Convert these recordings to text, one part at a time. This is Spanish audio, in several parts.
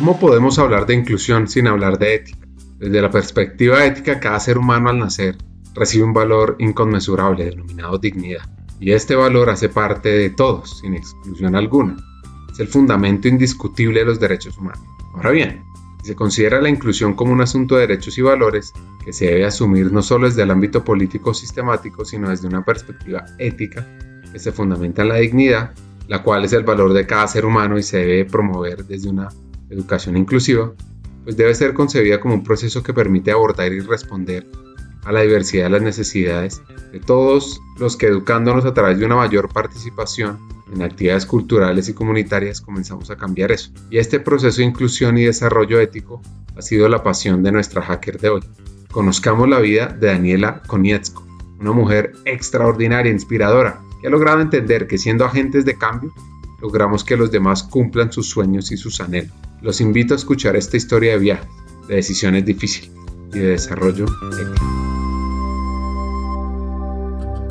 ¿Cómo podemos hablar de inclusión sin hablar de ética? Desde la perspectiva ética, cada ser humano al nacer recibe un valor inconmensurable denominado dignidad. Y este valor hace parte de todos, sin exclusión alguna. Es el fundamento indiscutible de los derechos humanos. Ahora bien, si se considera la inclusión como un asunto de derechos y valores que se debe asumir no solo desde el ámbito político sistemático, sino desde una perspectiva ética que se fundamenta en la dignidad, la cual es el valor de cada ser humano y se debe promover desde una educación inclusiva, pues debe ser concebida como un proceso que permite abordar y responder a la diversidad de las necesidades de todos los que educándonos a través de una mayor participación en actividades culturales y comunitarias comenzamos a cambiar eso. Y este proceso de inclusión y desarrollo ético ha sido la pasión de nuestra hacker de hoy. Conozcamos la vida de Daniela Konietzko, una mujer extraordinaria, inspiradora, que ha logrado entender que siendo agentes de cambio, logramos que los demás cumplan sus sueños y sus anhelos. Los invito a escuchar esta historia de viajes, de decisiones difíciles y de desarrollo.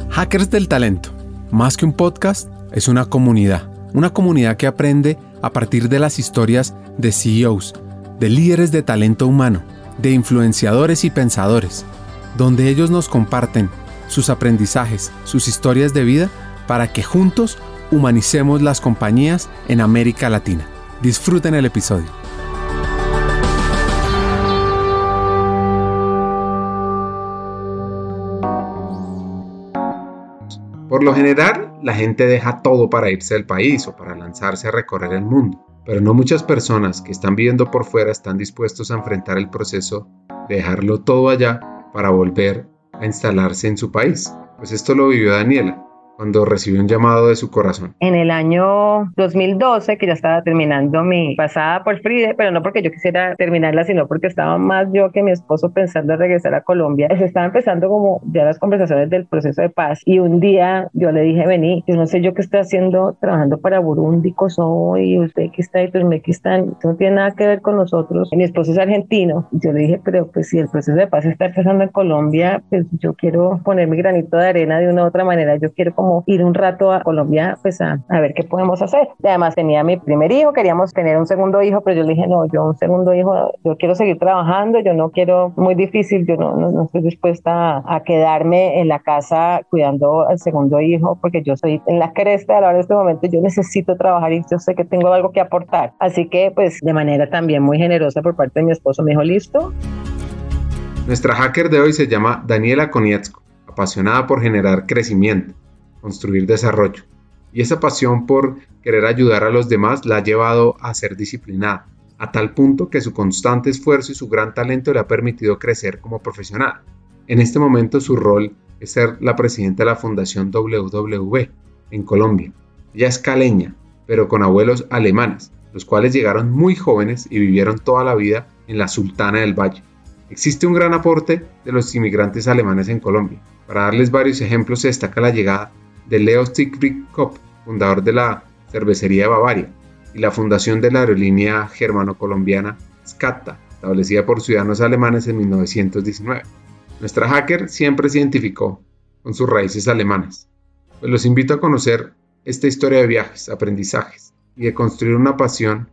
Hackers del Talento, más que un podcast, es una comunidad. Una comunidad que aprende a partir de las historias de CEOs, de líderes de talento humano, de influenciadores y pensadores, donde ellos nos comparten sus aprendizajes, sus historias de vida, para que juntos humanicemos las compañías en América Latina. Disfruten el episodio. Por lo general, la gente deja todo para irse del país o para lanzarse a recorrer el mundo, pero no muchas personas que están viviendo por fuera están dispuestos a enfrentar el proceso de dejarlo todo allá para volver a instalarse en su país. Pues esto lo vivió Daniela, cuando recibió un llamado de su corazón? En el año 2012, que ya estaba terminando mi pasada por Fride, pero no porque yo quisiera terminarla, sino porque estaba más yo que mi esposo pensando en regresar a Colombia. Se estaba empezando como ya las conversaciones del proceso de paz y un día yo le dije, vení, yo no sé yo qué estoy haciendo trabajando para Burundi, Kosovo y que está ahí, Turmequistán, no tiene nada que ver con nosotros. Mi esposo es argentino. Yo le dije, pero pues si el proceso de paz está empezando en Colombia, pues yo quiero poner mi granito de arena de una u otra manera. Yo quiero como ir un rato a Colombia, pues a, a, ver qué podemos hacer. Y además tenía mi primer hijo, queríamos tener un segundo hijo, pero yo le dije, no, yo un segundo hijo, yo quiero seguir trabajando, yo no quiero, muy difícil, yo no, no, estoy dispuesta a, a, quedarme en la casa cuidando al segundo hijo, porque yo soy en la cresta de la hora de este momento, yo necesito trabajar y yo sé que tengo algo que aportar. Así que, pues, de manera también muy generosa por parte de mi esposo, me dijo, listo. Nuestra hacker de hoy se llama Daniela Konietzko, apasionada por generar crecimiento construir desarrollo. Y esa pasión por querer ayudar a los demás la ha llevado a ser disciplinada, a tal punto que su constante esfuerzo y su gran talento le ha permitido crecer como profesional. En este momento su rol es ser la presidenta de la Fundación WW en Colombia. Ella es caleña, pero con abuelos alemanes, los cuales llegaron muy jóvenes y vivieron toda la vida en la Sultana del Valle. Existe un gran aporte de los inmigrantes alemanes en Colombia. Para darles varios ejemplos se destaca la llegada de Leo Siegfried Kopp, fundador de la cervecería Bavaria, y la fundación de la aerolínea germano-colombiana SCATA, establecida por ciudadanos alemanes en 1919. Nuestra hacker siempre se identificó con sus raíces alemanas. Pues los invito a conocer esta historia de viajes, aprendizajes y de construir una pasión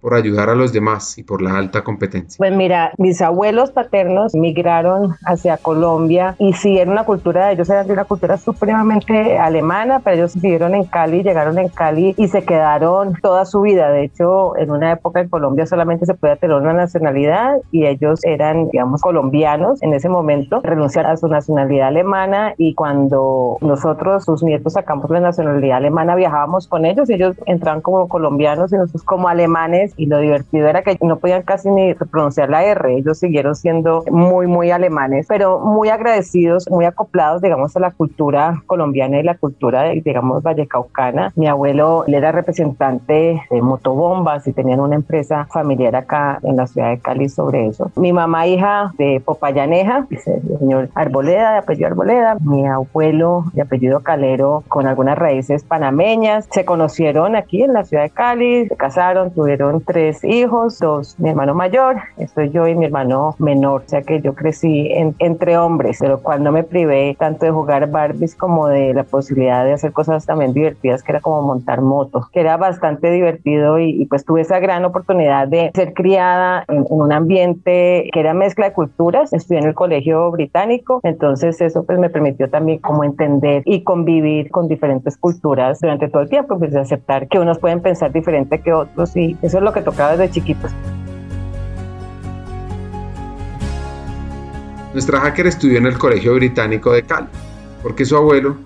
por ayudar a los demás y por la alta competencia? Pues mira, mis abuelos paternos migraron hacia Colombia y sí, era una cultura ellos, era de una cultura supremamente alemana, pero ellos vivieron en Cali, llegaron en Cali y se quedaron toda su vida. De hecho, en una época en Colombia solamente se podía tener una nacionalidad y ellos eran, digamos, colombianos en ese momento, renunciaron a su nacionalidad alemana y cuando nosotros, sus nietos, sacamos la nacionalidad alemana, viajábamos con ellos, ellos entraban como colombianos y nosotros como alemanes y lo divertido era que no podían casi ni pronunciar la R, ellos siguieron siendo muy, muy alemanes, pero muy agradecidos, muy acoplados, digamos, a la cultura colombiana y la cultura, digamos, vallecaucana. Mi abuelo era representante de motobombas y tenían una empresa familiar acá en la ciudad de Cali sobre eso. Mi mamá, hija de Popayaneja, el señor Arboleda, de apellido Arboleda, mi abuelo de apellido Calero, con algunas raíces panameñas, se conocieron aquí en la ciudad de Cali, se casaron, tuvieron tres hijos, dos, mi hermano mayor, soy yo y mi hermano menor, o sea que yo crecí entre hombres, pero cuando me privé tanto de jugar Barbies como de la posibilidad de hacer cosas también divertidas, que era como montar motos, que era bastante divertido y, pues tuve esa gran oportunidad de ser criada en, un ambiente que era mezcla de culturas, estudié en el colegio británico, entonces eso pues me permitió también como entender y convivir con diferentes culturas durante todo el tiempo, pues de aceptar que unos pueden pensar diferente que otros y eso es lo que tocaba desde chiquitos. Nuestra hacker estudió en el Colegio Británico de Cali, porque su abuelo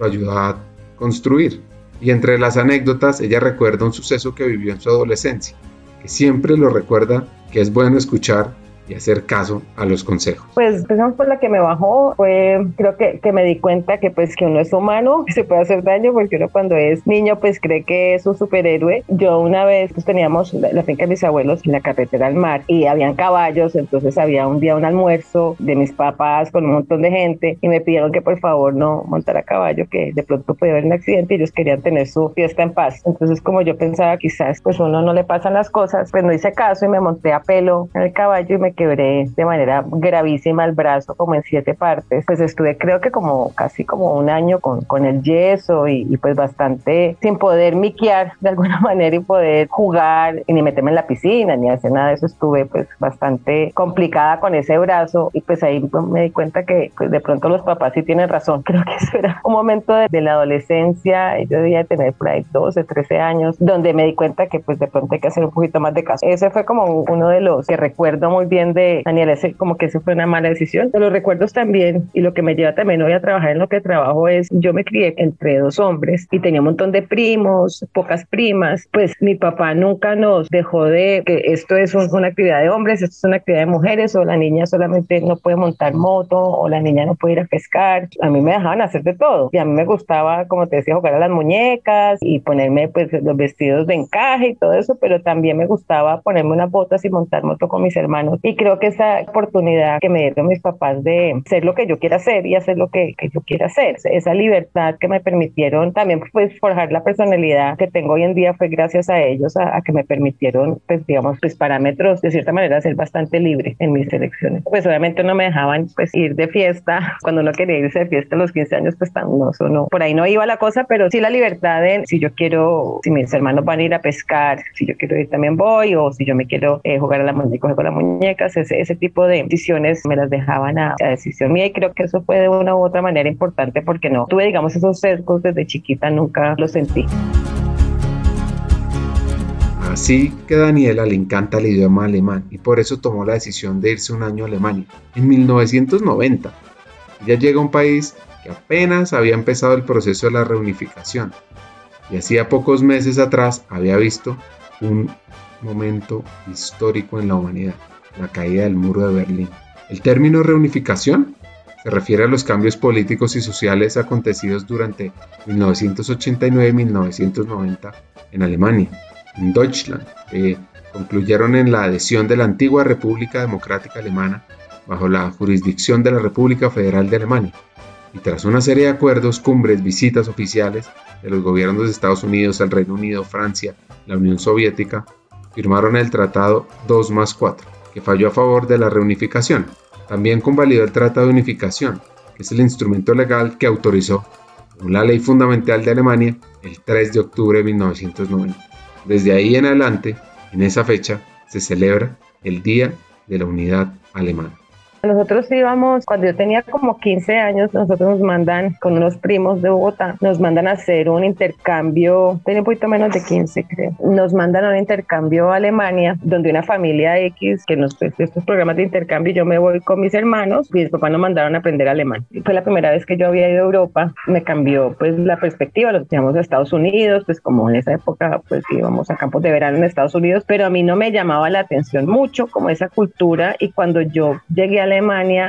lo ayudó a construir. Y entre las anécdotas, ella recuerda un suceso que vivió en su adolescencia, que siempre lo recuerda, que es bueno escuchar y hacer caso a los consejos? Pues empezamos por la que me bajó, fue creo que, que me di cuenta que pues que uno es humano, se puede hacer daño porque uno cuando es niño pues cree que es un superhéroe. Yo una vez pues teníamos la, finca de mis abuelos en la carretera al mar y habían caballos, entonces había un día un almuerzo de mis papás con un montón de gente y me pidieron que por favor no montara caballo, que de pronto podía haber un accidente y ellos querían tener su fiesta en paz. Entonces como yo pensaba quizás pues uno no le pasan las cosas, pues no hice caso y me monté a pelo en el caballo y me quebré de manera gravísima el brazo como en siete partes. Pues estuve creo que como casi como un año con, con el yeso y, pues bastante sin poder miquear de alguna manera y poder jugar y ni meterme en la piscina ni hacer nada de eso. Estuve pues bastante complicada con ese brazo y pues ahí pues, me di cuenta que pues, de pronto los papás sí tienen razón. Creo que eso era un momento de, la adolescencia, yo debía tener por ahí 12, 13 años, donde me di cuenta que pues de pronto hay que hacer un poquito más de caso. Ese fue como uno de los que recuerdo muy bien de Daniel, ese como que eso fue una mala decisión. De los recuerdos también, y lo que me lleva también hoy a trabajar en lo que trabajo es, yo me crié entre dos hombres y tenía un montón de primos, pocas primas, pues mi papá nunca nos dejó de que esto es una actividad de hombres, esto es una actividad de mujeres, o la niña solamente no puede montar moto, o la niña no puede ir a pescar. A mí me dejaban hacer de todo y a mí me gustaba, como te decía, jugar a las muñecas y ponerme pues los vestidos de encaje y todo eso, pero también me gustaba ponerme unas botas y montar moto con mis hermanos. Y creo que esa oportunidad que me dieron mis papás de ser lo que yo quiera hacer y hacer lo que, yo quiera hacer, esa libertad que me permitieron también pues forjar la personalidad que tengo hoy en día fue gracias a ellos, a, que me permitieron pues digamos pues parámetros de cierta manera ser bastante libre en mis elecciones. Pues obviamente no me dejaban pues ir de fiesta, cuando uno quería irse de fiesta a los 15 años pues tan no, por ahí no iba la cosa, pero sí la libertad de si yo quiero, si mis hermanos van a ir a pescar, si yo quiero ir también voy, o si yo me quiero eh, jugar a la muñeca, con las ese, ese tipo de decisiones me las dejaban a, decisión mía y creo que eso fue de una u otra manera importante porque no tuve, digamos, esos sesgos desde chiquita, nunca los sentí. Así que Daniela le encanta el idioma alemán y por eso tomó la decisión de irse un año a Alemania. En 1990, ella llega a un país que apenas había empezado el proceso de la reunificación y hacía pocos meses atrás había visto un momento histórico en la humanidad la caída del muro de Berlín. El término reunificación se refiere a los cambios políticos y sociales acontecidos durante 1989 y 1990 en Alemania, en Deutschland, que concluyeron en la adhesión de la antigua República Democrática Alemana bajo la jurisdicción de la República Federal de Alemania. Y tras una serie de acuerdos, cumbres, visitas oficiales de los gobiernos de Estados Unidos, el Reino Unido, Francia, la Unión Soviética, firmaron el Tratado 2 más 4 falló a favor de la reunificación. También convalidó el Tratado de Unificación, que es el instrumento legal que autorizó, la ley fundamental de Alemania, el 3 de octubre de 1990. Desde ahí en adelante, en esa fecha, se celebra el Día de la Unidad Alemana. Nosotros íbamos, cuando yo tenía como 15 años, nosotros nos mandan con unos primos de Bogotá, nos mandan a hacer un intercambio, tenía un poquito menos de 15 creo, nos mandan a un intercambio a Alemania, donde una familia X, que nos pues, estos programas de intercambio, yo me voy con mis hermanos y mis papás nos mandaron a aprender alemán. Fue la primera vez que yo había ido a Europa, me cambió pues la perspectiva, los llevamos a Estados Unidos, pues como en esa época pues íbamos a campos de verano en Estados Unidos, pero a mí no me llamaba la atención mucho como esa cultura y cuando yo llegué a Alemania,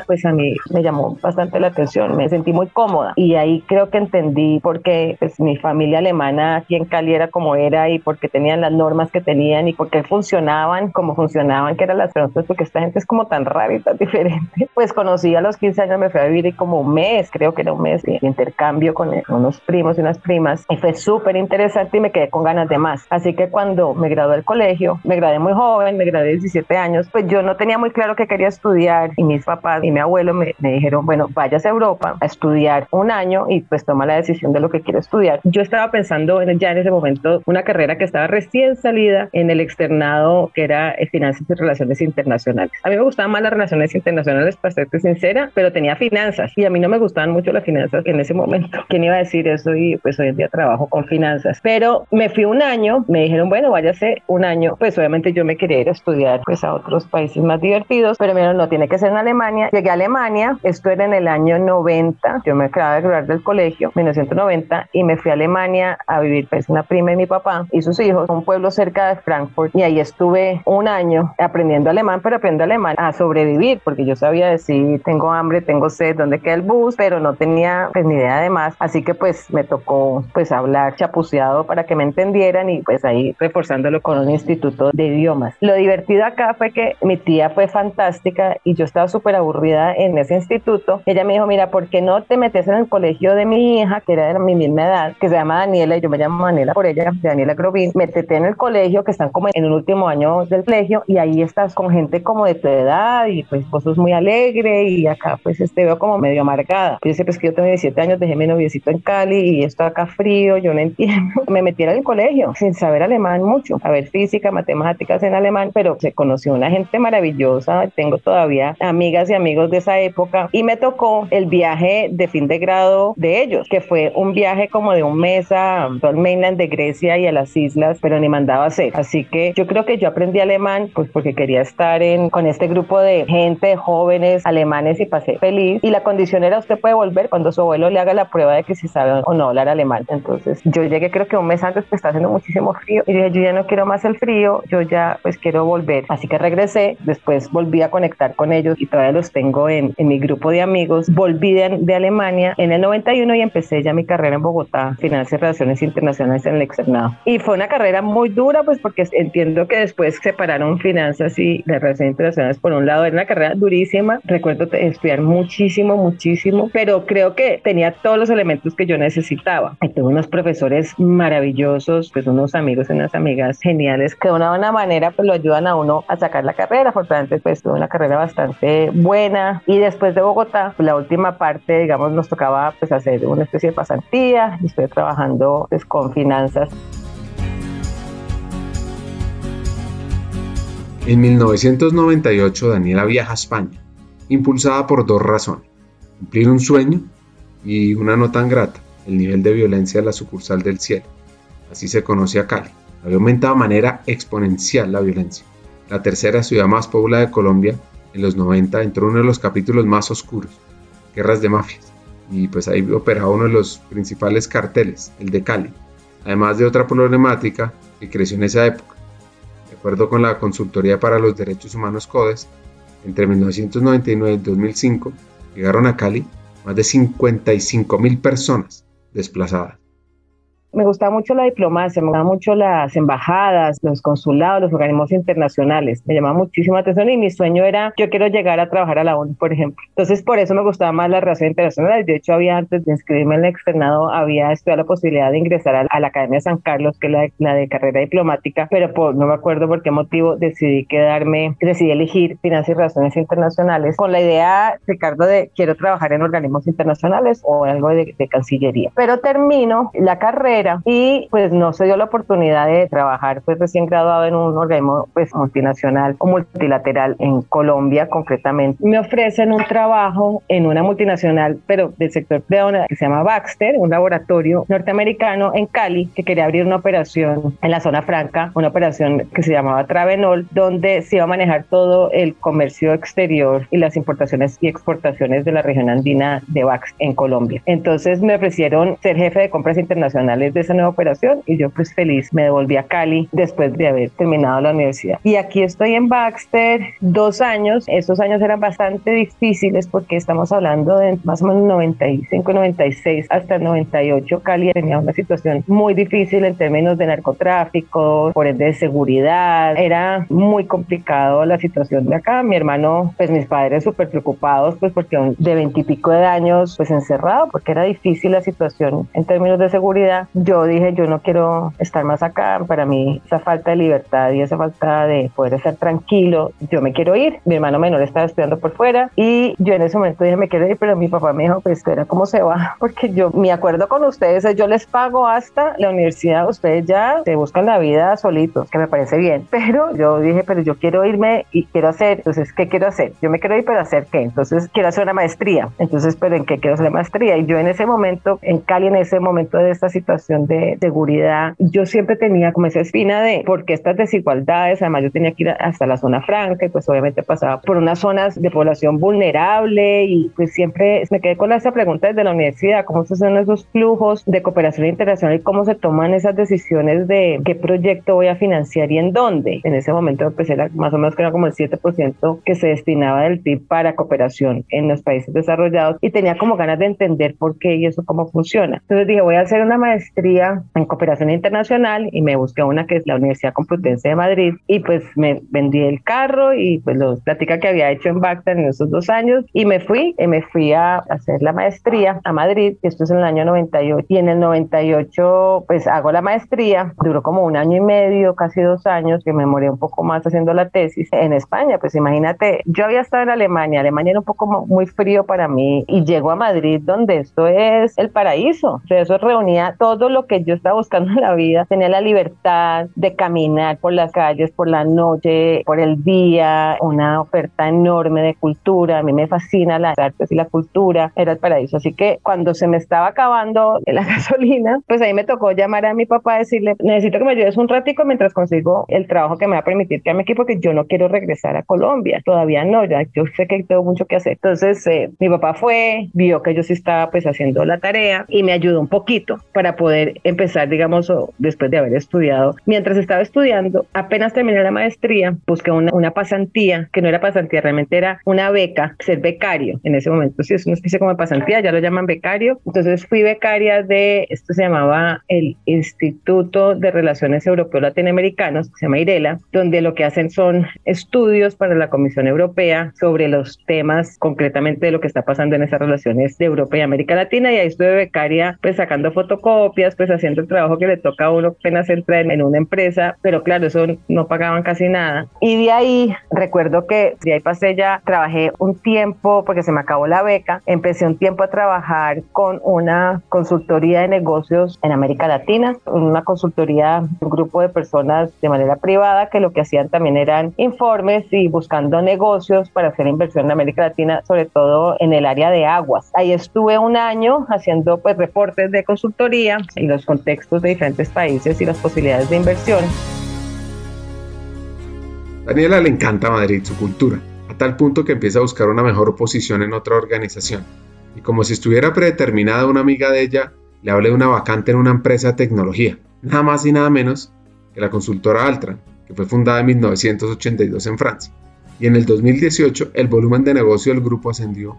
pues a mí me llamó bastante la atención, me sentí muy cómoda y ahí creo que entendí por qué pues, mi familia alemana aquí en Cali era como era y porque tenían las normas que tenían y porque funcionaban como funcionaban, que eran las preguntas, porque esta gente es como tan rara y tan diferente. Pues conocí a los 15 años, me fui a vivir y como un mes, creo que era un mes de intercambio con unos primos y unas primas y fue súper interesante y me quedé con ganas de más. Así que cuando me gradué del colegio, me gradué muy joven, me gradué de 17 años, pues yo no tenía muy claro que quería estudiar y mis papás y mi abuelo me, me dijeron, bueno, vayas a Europa a estudiar un año y pues toma la decisión de lo que quiere estudiar. Yo estaba pensando en, ya en ese momento una carrera que estaba recién salida en el externado que era Finanzas y Relaciones Internacionales. A mí me gustaban más las relaciones internacionales, para serte sincera, pero tenía finanzas y a mí no me gustaban mucho las finanzas en ese momento. ¿Quién iba a decir eso? Y pues hoy en día trabajo con finanzas. Pero me fui un año, me dijeron, bueno, váyase un año. Pues obviamente yo me quería ir a estudiar pues a otros países más divertidos, pero me no, tiene que ser en Alemania. Llegué a Alemania, esto era en el año 90, yo me acababa de graduar del colegio, 1990, y me fui a Alemania a vivir pues una prima y mi papá y sus hijos, un pueblo cerca de Frankfurt, y ahí estuve un año aprendiendo alemán, pero aprendiendo alemán a sobrevivir, porque yo sabía decir, tengo hambre, tengo sed, ¿dónde queda el bus? Pero no tenía pues, ni idea de más, así que pues me tocó pues hablar chapuceado para que me entendieran y pues ahí reforzándolo con un instituto de idiomas. Lo divertido acá fue que mi tía fue fantástica y yo estaba súper aburrida en ese instituto. Ella me dijo, mira, ¿por qué no te metes en el colegio de mi hija, que era de mi misma edad, que se llama Daniela, y yo me llamo Daniela por ella, Daniela Grovin, métete en el colegio, que están como en el último año del colegio, y ahí estás con gente como de tu edad, y pues vos sos muy alegre, y acá pues te veo como medio amargada. Yo sé pues que yo tengo 17 años, dejé mi noviecito en Cali, y esto acá frío, yo no entiendo. me metí en el colegio sin saber alemán mucho, a ver física, matemáticas en alemán, pero se conoció una gente maravillosa, tengo todavía amigas y amigos de esa época, y me tocó el viaje de fin de grado de ellos, que fue un viaje como de un mes a todo el mainland de Grecia y a las islas, pero ni mandaba hacer. Así que yo creo que yo aprendí alemán pues porque quería estar en, con este grupo de gente, jóvenes alemanes y pasé feliz. Y la condición era usted puede volver cuando su abuelo le haga la prueba de que si sabe o no hablar alemán. Entonces yo llegué creo que un mes antes que está haciendo muchísimo frío y dije yo ya no quiero más el frío, yo ya pues quiero volver. Así que regresé, después volví a conectar con ellos y todavía los tengo en, en mi grupo de amigos. Volví de, de Alemania en el 91 y empecé ya mi carrera en Bogotá, Finanzas y Relaciones Internacionales en el externado. Y fue una carrera muy dura, pues porque entiendo que después separaron finanzas y relaciones internacionales por un lado. Era una carrera durísima. Recuerdo estudiar muchísimo, muchísimo, pero creo que tenía todos los elementos que yo necesitaba. Y tuve unos profesores maravillosos, pues unos amigos y unas amigas geniales que de una buena manera pues lo ayudan a uno a sacar la carrera. Por tanto, pues tuve una carrera bastante buena. Y después de Bogotá, la última parte, digamos, nos tocaba pues hacer una especie de pasantía y estoy trabajando pues, con finanzas. En 1998 Daniela viaja a España, impulsada por dos razones. Cumplir un sueño y una no tan grata, el nivel de violencia de la sucursal del cielo. Así se conoce a Cali. Había aumentado de manera exponencial la violencia. La tercera ciudad más poblada de Colombia, en los 90, entró uno de los capítulos más oscuros, guerras de mafias y pues ahí operaba uno de los principales carteles, el de Cali, además de otra problemática que creció en esa época. De acuerdo con la Consultoría para los Derechos Humanos CODES, entre 1999 y 2005 llegaron a Cali más de 55 mil personas desplazadas. Me gustaba mucho la diplomacia, me gustaban mucho las embajadas, los consulados, los organismos internacionales. Me llamaba muchísimo la atención y mi sueño era, yo quiero llegar a trabajar a la ONU, por ejemplo. Entonces, por eso me gustaba más la relación internacional. De hecho, había antes de inscribirme en el externado, había estudiado la posibilidad de ingresar a, la Academia San Carlos, que es la, la, de carrera diplomática, pero por, no me acuerdo por qué motivo decidí quedarme, decidí elegir Finanzas y Relaciones Internacionales con la idea, Ricardo, de quiero trabajar en organismos internacionales o algo de, de Cancillería. Pero termino la carrera y pues no se dio la oportunidad de trabajar pues recién graduado en un organismo pues multinacional o multilateral en Colombia concretamente. Me ofrecen un trabajo en una multinacional pero del sector privado que se llama Baxter, un laboratorio norteamericano en Cali que quería abrir una operación en la zona franca, una operación que se llamaba Travenol, donde se iba a manejar todo el comercio exterior y las importaciones y exportaciones de la región andina de Baxter en Colombia. Entonces me ofrecieron ser jefe de compras internacionales después de esa nueva operación y yo pues feliz me devolví a Cali después de haber terminado la universidad. Y aquí estoy en Baxter dos años. Estos años eran bastante difíciles porque estamos hablando de más o menos 95, 96 hasta 98. Cali tenía una situación muy difícil en términos de narcotráfico, por ende de seguridad. Era muy complicado la situación de acá. Mi hermano, pues mis padres súper preocupados, pues porque de veintipico de años, pues encerrado, porque era difícil la situación en términos de seguridad. Yo dije, yo no quiero estar más acá. Para mí, esa falta de libertad y esa falta de poder estar tranquilo, yo me quiero ir. Mi hermano menor estaba estudiando por fuera y yo en ese momento dije, me quiero ir, pero mi papá me dijo, pues espera, ¿cómo se va? Porque yo, mi acuerdo con ustedes es, yo les pago hasta la universidad, ustedes ya se buscan la vida solitos, que me parece bien. Pero yo dije, pero yo quiero irme y quiero hacer, entonces, ¿qué quiero hacer? Yo me quiero ir, pero ¿hacer qué? Entonces, quiero hacer una maestría. Entonces, ¿pero en qué quiero hacer la maestría? Y yo en ese momento, en Cali, en ese momento de esta situación de seguridad, yo siempre tenía como esa espina de, porque estas desigualdades, además yo tenía que ir hasta la zona franca y pues obviamente pasaba por unas zonas de población vulnerable y pues siempre me quedé con esa pregunta desde la universidad, ¿cómo se hacen esos flujos de cooperación internacional y cómo se toman esas decisiones de qué proyecto voy a financiar y en dónde? En ese momento pues era más o menos que era como el 7% que se destinaba del PIB para cooperación en los países desarrollados y tenía como ganas de entender por qué y eso cómo funciona. Entonces dije, voy a hacer una maestría en cooperación internacional y me busqué una que es la Universidad Complutense de Madrid y pues me vendí el carro y pues los plática que había hecho en Bacta en esos dos años y me fui, y me fui a hacer la maestría a Madrid, esto es en el año 98 y en el 98 pues hago la maestría, duró como un año y medio, casi dos años, que me moré un poco más haciendo la tesis en España, pues imagínate, yo había estado en Alemania, Alemania era un poco muy frío para mí y llego a Madrid donde esto es el paraíso, o sea, eso reunía todo lo que yo estaba buscando en la vida, tenía la libertad de caminar por las calles, por la noche, por el día, una oferta enorme de cultura, a mí me fascina las artes y la cultura, era el paraíso, así que cuando se me estaba acabando la gasolina, pues ahí me tocó llamar a mi papá a decirle, necesito que me ayudes un ratico mientras consigo el trabajo que me va a permitir que me equipo, porque yo no quiero regresar a Colombia, todavía no, ya yo sé que tengo mucho que hacer. Entonces eh, mi papá fue, vio que yo sí estaba pues haciendo la tarea y me ayudó un poquito para poder empezar, digamos, después de haber estudiado. Mientras estaba estudiando, apenas terminé la maestría, busqué una, una pasantía, que no era pasantía, realmente era una beca, ser becario en ese momento, sí, es una especie como de pasantía, ya lo llaman becario. Entonces fui becaria de, esto se llamaba el Instituto de Relaciones Europeo-Latinoamericanos, se llama IRELA, donde lo que hacen son estudios para la Comisión Europea sobre los temas concretamente de lo que está pasando en esas relaciones de Europa y América Latina. Y ahí estuve becaria, pues sacando fotocopias, pues haciendo el trabajo que le toca a uno apenas entra en una empresa, pero claro, eso no pagaban casi nada. Y de ahí, recuerdo que de ahí pasé ya, trabajé un tiempo, porque se me acabó la beca, empecé un tiempo a trabajar con una consultoría de negocios en América Latina, una consultoría, un grupo de personas de manera privada que lo que hacían también eran informes y buscando negocios para hacer inversión en América Latina, sobre todo en el área de aguas. Ahí estuve un año haciendo pues reportes de consultoría y los contextos de diferentes países y las posibilidades de inversión. Daniela le encanta Madrid, su cultura, a tal punto que empieza a buscar una mejor posición en otra organización. Y como si estuviera predeterminada una amiga de ella, le hablé de una vacante en una empresa de tecnología, nada más y nada menos que la consultora Altran, que fue fundada en 1982 en Francia. Y en el 2018 el volumen de negocio del grupo ascendió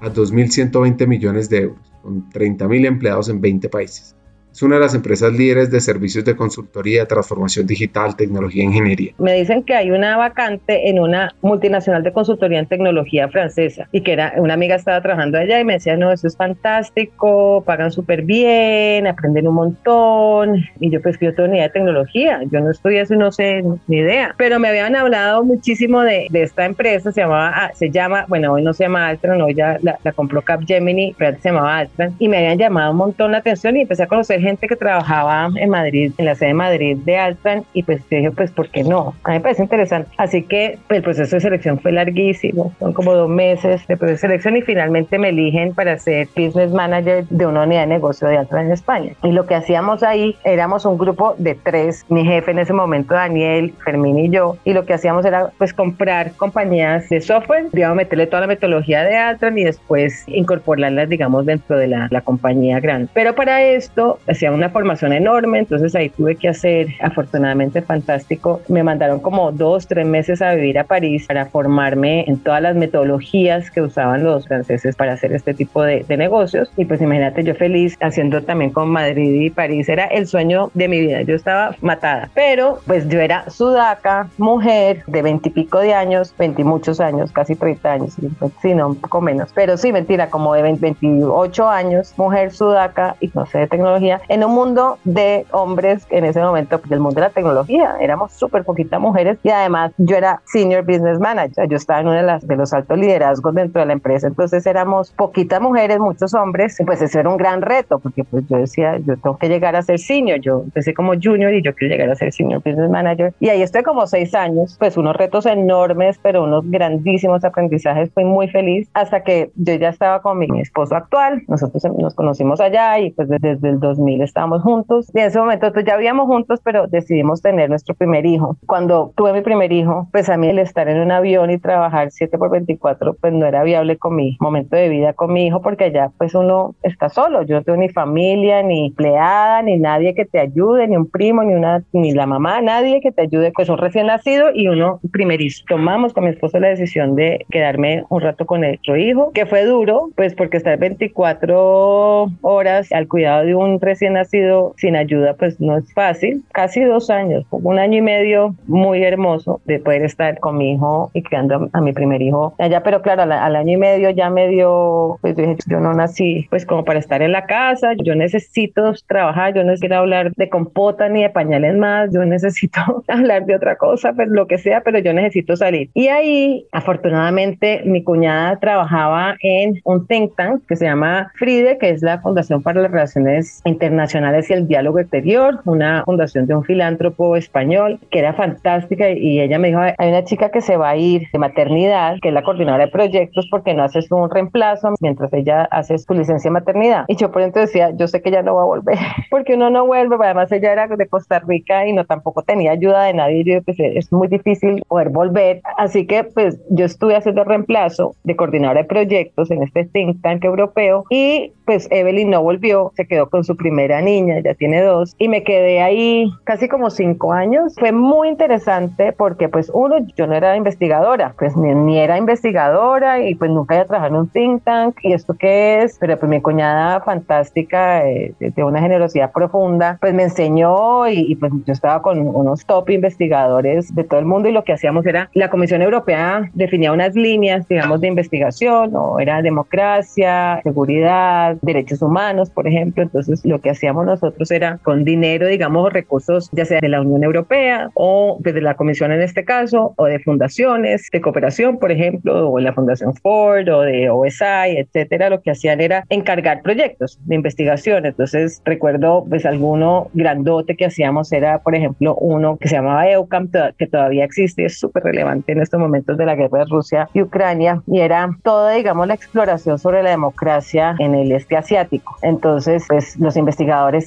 a 2.120 millones de euros, con 30.000 empleados en 20 países. Es una de las empresas líderes de servicios de consultoría, transformación digital, tecnología e ingeniería. Me dicen que hay una vacante en una multinacional de consultoría en tecnología francesa y que era una amiga estaba trabajando allá y me decía, no, eso es fantástico, pagan súper bien, aprenden un montón. Y yo pues yo tengo ni idea de tecnología, yo no estudié eso no sé ni idea. Pero me habían hablado muchísimo de, de esta empresa, se llamaba, ah, se llama, bueno, hoy no se llama Altran, hoy ya la, la compró Capgemini, pero antes se llamaba Altran y me habían llamado un montón la atención y empecé a conocer gente que trabajaba en Madrid, en la sede de Madrid de Altran, y pues yo dije, pues, ¿por qué no? A mí me parece interesante. Así que el proceso de selección fue larguísimo, son como dos meses de proceso de selección y finalmente me eligen para ser business manager de una unidad de negocio de Altran en España. Y lo que hacíamos ahí, éramos un grupo de tres, mi jefe en ese momento, Daniel, Fermín y yo, y lo que hacíamos era pues comprar compañías de software, digamos, meterle toda la metodología de Altran y después incorporarlas, digamos, dentro de la, la compañía grande. Pero para esto, hacía una formación enorme, entonces ahí tuve que hacer, afortunadamente fantástico, me mandaron como dos, tres meses a vivir a París para formarme en todas las metodologías que usaban los franceses para hacer este tipo de, negocios. Y pues imagínate, yo feliz haciendo también con Madrid y París, era el sueño de mi vida, yo estaba matada, pero pues yo era sudaca, mujer de veintipico de años, veinti muchos años, casi 30 años, sí, no, un poco menos, pero sí, mentira, como de 20, 28 años, mujer sudaca y no sé de tecnología, en un mundo de hombres en ese momento, pues, del mundo de la tecnología, éramos súper poquitas mujeres y además yo era senior business manager, yo estaba en uno de, las, de los altos liderazgos dentro de la empresa, entonces éramos poquitas mujeres, muchos hombres, y pues eso era un gran reto, porque pues yo decía, yo tengo que llegar a ser senior, yo empecé como junior y yo quiero llegar a ser senior business manager, y ahí estoy como seis años, pues unos retos enormes, pero unos grandísimos aprendizajes, fui muy feliz hasta que yo ya estaba con mi esposo actual, nosotros nos conocimos allá y pues desde el 2000 estábamos juntos, y en ese momento pues ya habíamos juntos, pero decidimos tener nuestro primer hijo. Cuando tuve mi primer hijo, pues a mí el estar en un avión y trabajar 7 por 24, pues no era viable con mi momento de vida con mi hijo, porque allá pues uno está solo, yo no tengo ni familia, ni empleada, ni nadie que te ayude, ni un primo, ni una, ni la mamá, nadie que te ayude, pues un recién nacido y uno primerizo. Tomamos con mi esposo la decisión de quedarme un rato con nuestro hijo, que fue duro, pues porque estar 24 horas al cuidado de un recién nacido sin ayuda, pues no es fácil. Casi dos años, un año y medio muy hermoso de poder estar con mi hijo y criando a, mi primer hijo allá, pero claro, al, al año y medio ya me dio, pues dije, yo no nací pues como para estar en la casa, yo necesito trabajar, yo no quiero hablar de compota ni de pañales más, yo necesito hablar de otra cosa, pues lo que sea, pero yo necesito salir. Y ahí, afortunadamente, mi cuñada trabajaba en un think tank que se llama FRIDE, que es la Fundación para las Relaciones Internacionales y el Diálogo Exterior, una fundación de un filántropo español que era fantástica y ella me dijo, hay una chica que se va a ir de maternidad, que es la coordinadora de proyectos, porque no haces un reemplazo mientras ella hace su licencia de maternidad. Y yo por entonces decía, yo sé que ya no va a volver, porque uno no vuelve, además ella era de Costa Rica y no tampoco tenía ayuda de nadie, yo pues es muy difícil poder volver, así que pues yo estuve haciendo reemplazo de coordinadora de proyectos en este think tank europeo y pues Evelyn no volvió, se quedó con su primera niña, ya tiene dos, y me quedé ahí casi como cinco años. Fue muy interesante porque pues uno, yo no era investigadora, pues ni, ni era investigadora y pues nunca había trabajado en un think tank y esto qué es, pero pues mi cuñada fantástica eh, de una generosidad profunda, pues me enseñó y, pues yo estaba con unos top investigadores de todo el mundo y lo que hacíamos era, la Comisión Europea definía unas líneas, digamos, de investigación, o era democracia, seguridad, derechos humanos, por ejemplo. Entonces, lo que hacíamos nosotros era con dinero, digamos, recursos ya sea de la Unión Europea o desde la Comisión en este caso, o de fundaciones de cooperación, por ejemplo, o la Fundación Ford o de OSI, etcétera, lo que hacían era encargar proyectos de investigación. Entonces, recuerdo, pues, alguno grandote que hacíamos era, por ejemplo, uno que se llamaba EUCAM, que todavía existe, es súper relevante en estos momentos de la guerra de Rusia y Ucrania, y era toda, digamos, la exploración sobre la democracia en el este asiático. Entonces, pues los investigadores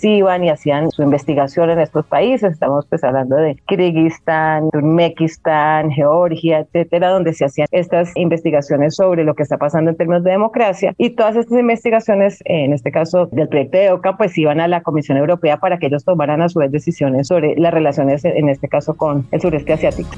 iban y hacían su investigación en estos países, estamos pues hablando de Kirguistán, Turmekistán, Georgia, etcétera, donde se hacían estas investigaciones sobre lo que está pasando en términos de democracia. Y todas estas investigaciones, en este caso del proyecto de OCA, pues iban a la Comisión Europea para que ellos tomaran a su vez decisiones sobre las relaciones, en este caso con el sureste asiático.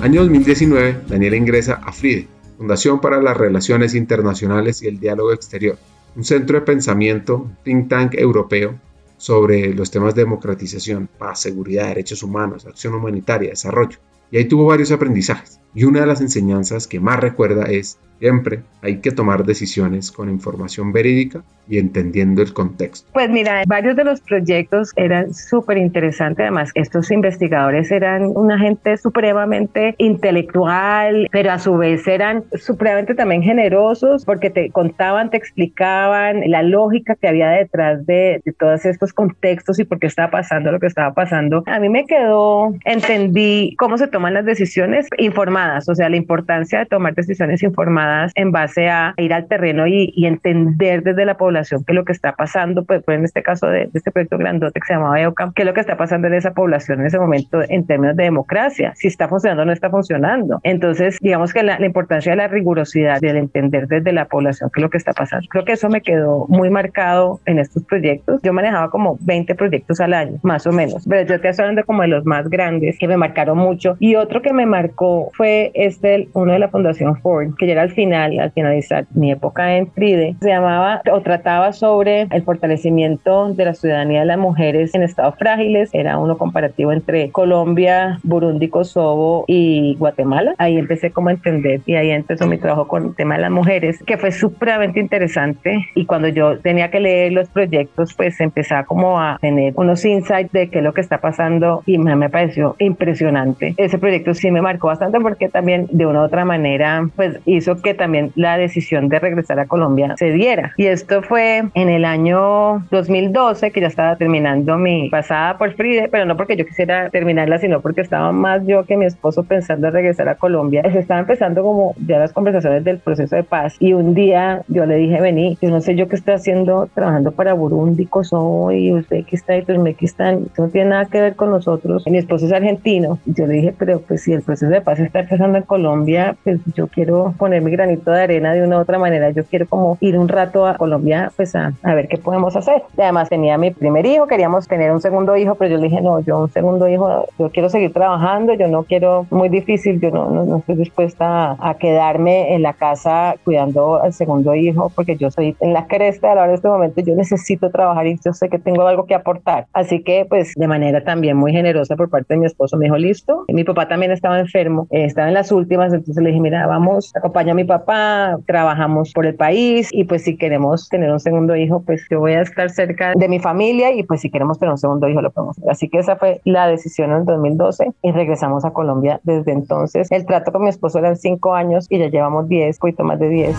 Año 2019, Daniela ingresa a FRIDE, Fundación para las Relaciones Internacionales y el Diálogo Exterior, un centro de pensamiento, think tank europeo sobre los temas de democratización, paz, seguridad, derechos humanos, acción humanitaria, desarrollo. Y ahí tuvo varios aprendizajes. Y una de las enseñanzas que más recuerda es Siempre hay que tomar decisiones con información verídica y entendiendo el contexto. Pues mira, varios de los proyectos eran súper interesantes. Además, estos investigadores eran una gente supremamente intelectual, pero a su vez eran supremamente también generosos porque te contaban, te explicaban la lógica que había detrás de, de todos estos contextos y por qué estaba pasando lo que estaba pasando. A mí me quedó, entendí cómo se toman las decisiones informadas informadas, o sea, la importancia de tomar decisiones informadas en base a ir al terreno y, entender desde la población qué es lo que está pasando, pues, pues en este caso de, este proyecto grandote que se llamaba EOCAM, qué es lo que está pasando en esa población en ese momento en términos de democracia, si está funcionando o no está funcionando. Entonces, digamos que la, la importancia de la rigurosidad, del entender desde la población qué es lo que está pasando, creo que eso me quedó muy marcado en estos proyectos. Yo manejaba como 20 proyectos al año, más o menos, pero yo te estoy hablando como de los más grandes que me marcaron mucho. Y otro que me marcó fue este, uno de la Fundación Ford, que ya era al final, al finalizar mi época en FRIDE, se llamaba o trataba sobre el fortalecimiento de la ciudadanía de las mujeres en estados frágiles. Era uno comparativo entre Colombia, Burundi, Kosovo y Guatemala. Ahí empecé como a entender y ahí empezó mi trabajo con el tema de las mujeres, que fue supremamente interesante. Y cuando yo tenía que leer los proyectos, pues empezaba como a tener unos insights de qué es lo que está pasando y me, me pareció impresionante. Ese proyecto sí me marcó bastante porque también de una u otra manera pues hizo que también la decisión de regresar a Colombia se diera. Y esto fue en el año 2012 que ya estaba terminando mi pasada por Fride, pero no porque yo quisiera terminarla, sino porque estaba más yo que mi esposo pensando en regresar a Colombia. Se estaba empezando como ya las conversaciones del proceso de paz y un día yo le dije, vení, yo no sé yo qué estoy haciendo trabajando para Burundi, Kosovo y Uzbekistán y Turkmenistán, no tiene nada que ver con nosotros. Mi esposo es argentino. Yo le dije, pero pues si el proceso de paz está empezando en Colombia, pues yo quiero poner mi granito de arena de una u otra manera. Yo quiero como ir un rato a Colombia, pues a, a ver qué podemos hacer. Y además tenía mi primer hijo, queríamos tener un segundo hijo, pero yo le dije, no, yo un segundo hijo, yo quiero seguir trabajando, yo no quiero, muy difícil, yo no, no, estoy dispuesta a, a, quedarme en la casa cuidando al segundo hijo, porque yo soy en la cresta de la hora de este momento, yo necesito trabajar y yo sé que tengo algo que aportar. Así que pues de manera también muy generosa por parte de mi esposo me dijo, listo. Mi papá también estaba enfermo, eh, estaba en las últimas, entonces le dije, mira, vamos, acompaña a mi papá, trabajamos por el país y pues si queremos tener un segundo hijo, pues yo voy a estar cerca de mi familia y pues si queremos tener un segundo hijo lo podemos hacer. Así que esa fue la decisión en 2012 y regresamos a Colombia desde entonces. El trato con mi esposo eran cinco años y ya llevamos diez, poquito más de diez.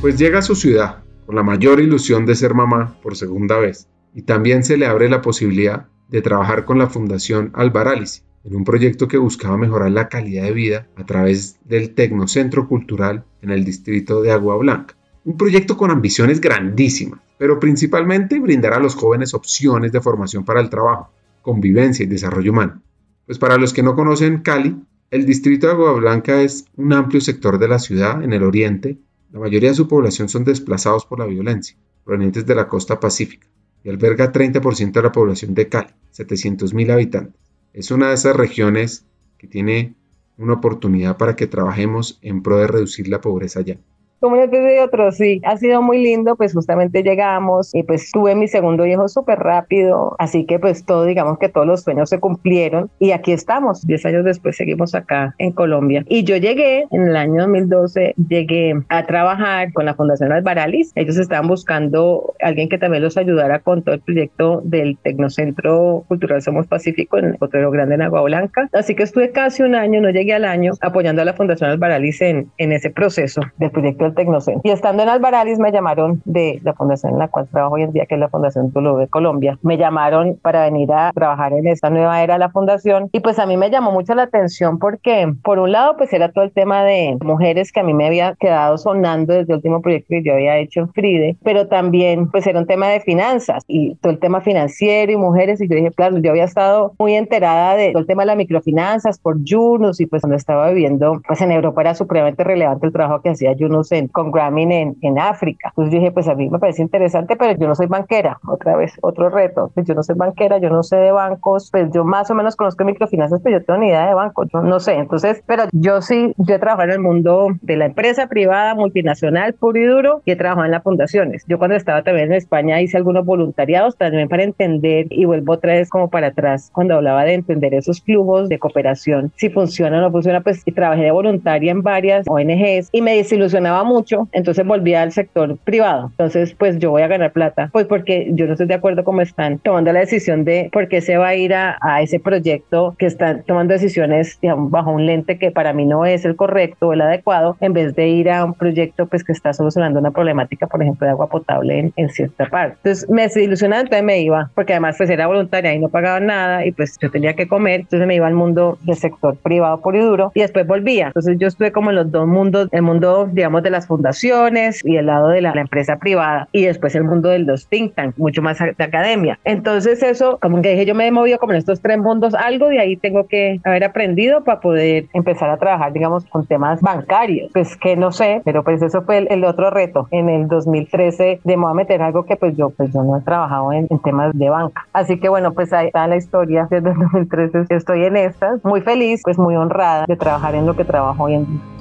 Pues llega a su ciudad con la mayor ilusión de ser mamá por segunda vez y también se le abre la posibilidad de trabajar con la Fundación Albarálice en un proyecto que buscaba mejorar la calidad de vida a través del Tecnocentro Cultural en el distrito de Agua Blanca. Un proyecto con ambiciones grandísimas, pero principalmente brindar a los jóvenes opciones de formación para el trabajo, convivencia y desarrollo humano. Pues para los que no conocen Cali, el distrito de Agua Blanca es un amplio sector de la ciudad en el oriente. La mayoría de su población son desplazados por la violencia, provenientes de la costa pacífica y alberga 30% de la población de Cali, 700.000 habitantes. Es una de esas regiones que tiene una oportunidad para que trabajemos en pro de reducir la pobreza allá te de otros, sí, ha sido muy lindo, pues justamente llegamos y pues tuve mi segundo hijo súper rápido, así que pues todo, digamos que todos los sueños se cumplieron y aquí estamos, 10 años después seguimos acá en Colombia. Y yo llegué en el año 2012, llegué a trabajar con la Fundación Albaralis, ellos estaban buscando alguien que también los ayudara con todo el proyecto del Tecnocentro Cultural Somos Pacífico en Potrero Grande en Agua Blanca, así que estuve casi un año, no llegué al año, apoyando a la Fundación Albaralis en, en ese proceso del proyecto Tecnocentro. Y estando en Albaralis me llamaron de la fundación en la cual trabajo hoy en día, que es la Fundación Tulu de Colombia. Me llamaron para venir a trabajar en esta nueva era de la fundación y pues a mí me llamó mucho la atención porque por un lado pues era todo el tema de mujeres que a mí me había quedado sonando desde el último proyecto que yo había hecho en Fride, pero también pues era un tema de finanzas y todo el tema financiero y mujeres y yo dije, claro, yo había estado muy enterada de todo el tema de las microfinanzas por Yunus y pues cuando estaba viviendo pues en Europa era supremamente relevante el trabajo que hacía Yunus con Grameen en, en África. Entonces dije, pues a mí me parece interesante, pero yo no soy banquera, otra vez, otro reto. Pues yo no soy banquera, yo no sé de bancos, pues yo más o menos conozco microfinanzas, pero yo tengo ni idea de bancos, yo no sé. Entonces, pero yo sí, yo he trabajado en el mundo de la empresa privada, multinacional, puro y duro, y he trabajado en las fundaciones. Yo cuando estaba también en España hice algunos voluntariados también para entender, y vuelvo otra vez como para atrás, cuando hablaba de entender esos flujos de cooperación, si funciona o no funciona, pues y trabajé de voluntaria en varias ONGs y me desilusionaba mucho, entonces volví al sector privado. Entonces, pues yo voy a ganar plata, pues porque yo no estoy de acuerdo cómo están tomando la decisión de por qué se va a ir a, ese proyecto que están tomando decisiones bajo un lente que para mí no es el correcto o el adecuado, en vez de ir a un proyecto pues que está solucionando una problemática, por ejemplo, de agua potable en, en cierta parte. Entonces me desilusionaba, entonces me iba, porque además pues era voluntaria y no pagaba nada y pues yo tenía que comer, entonces me iba al mundo del sector privado por y duro y después volvía. Entonces yo estuve como en los dos mundos, el mundo digamos de las fundaciones y el lado de la, la empresa privada y después el mundo de los think tanks, mucho más de academia. Entonces eso, como que dije, yo me he movido como en estos tres mundos, algo de ahí tengo que haber aprendido para poder empezar a trabajar, digamos, con temas bancarios. Pues que no sé, pero pues eso fue el, el otro reto en el 2013 de me a meter algo que pues yo, pues yo no he trabajado en, en temas de banca. Así que bueno, pues ahí está la historia desde el 2013. Estoy en estas, muy feliz, pues muy honrada de trabajar en lo que trabajo hoy en día.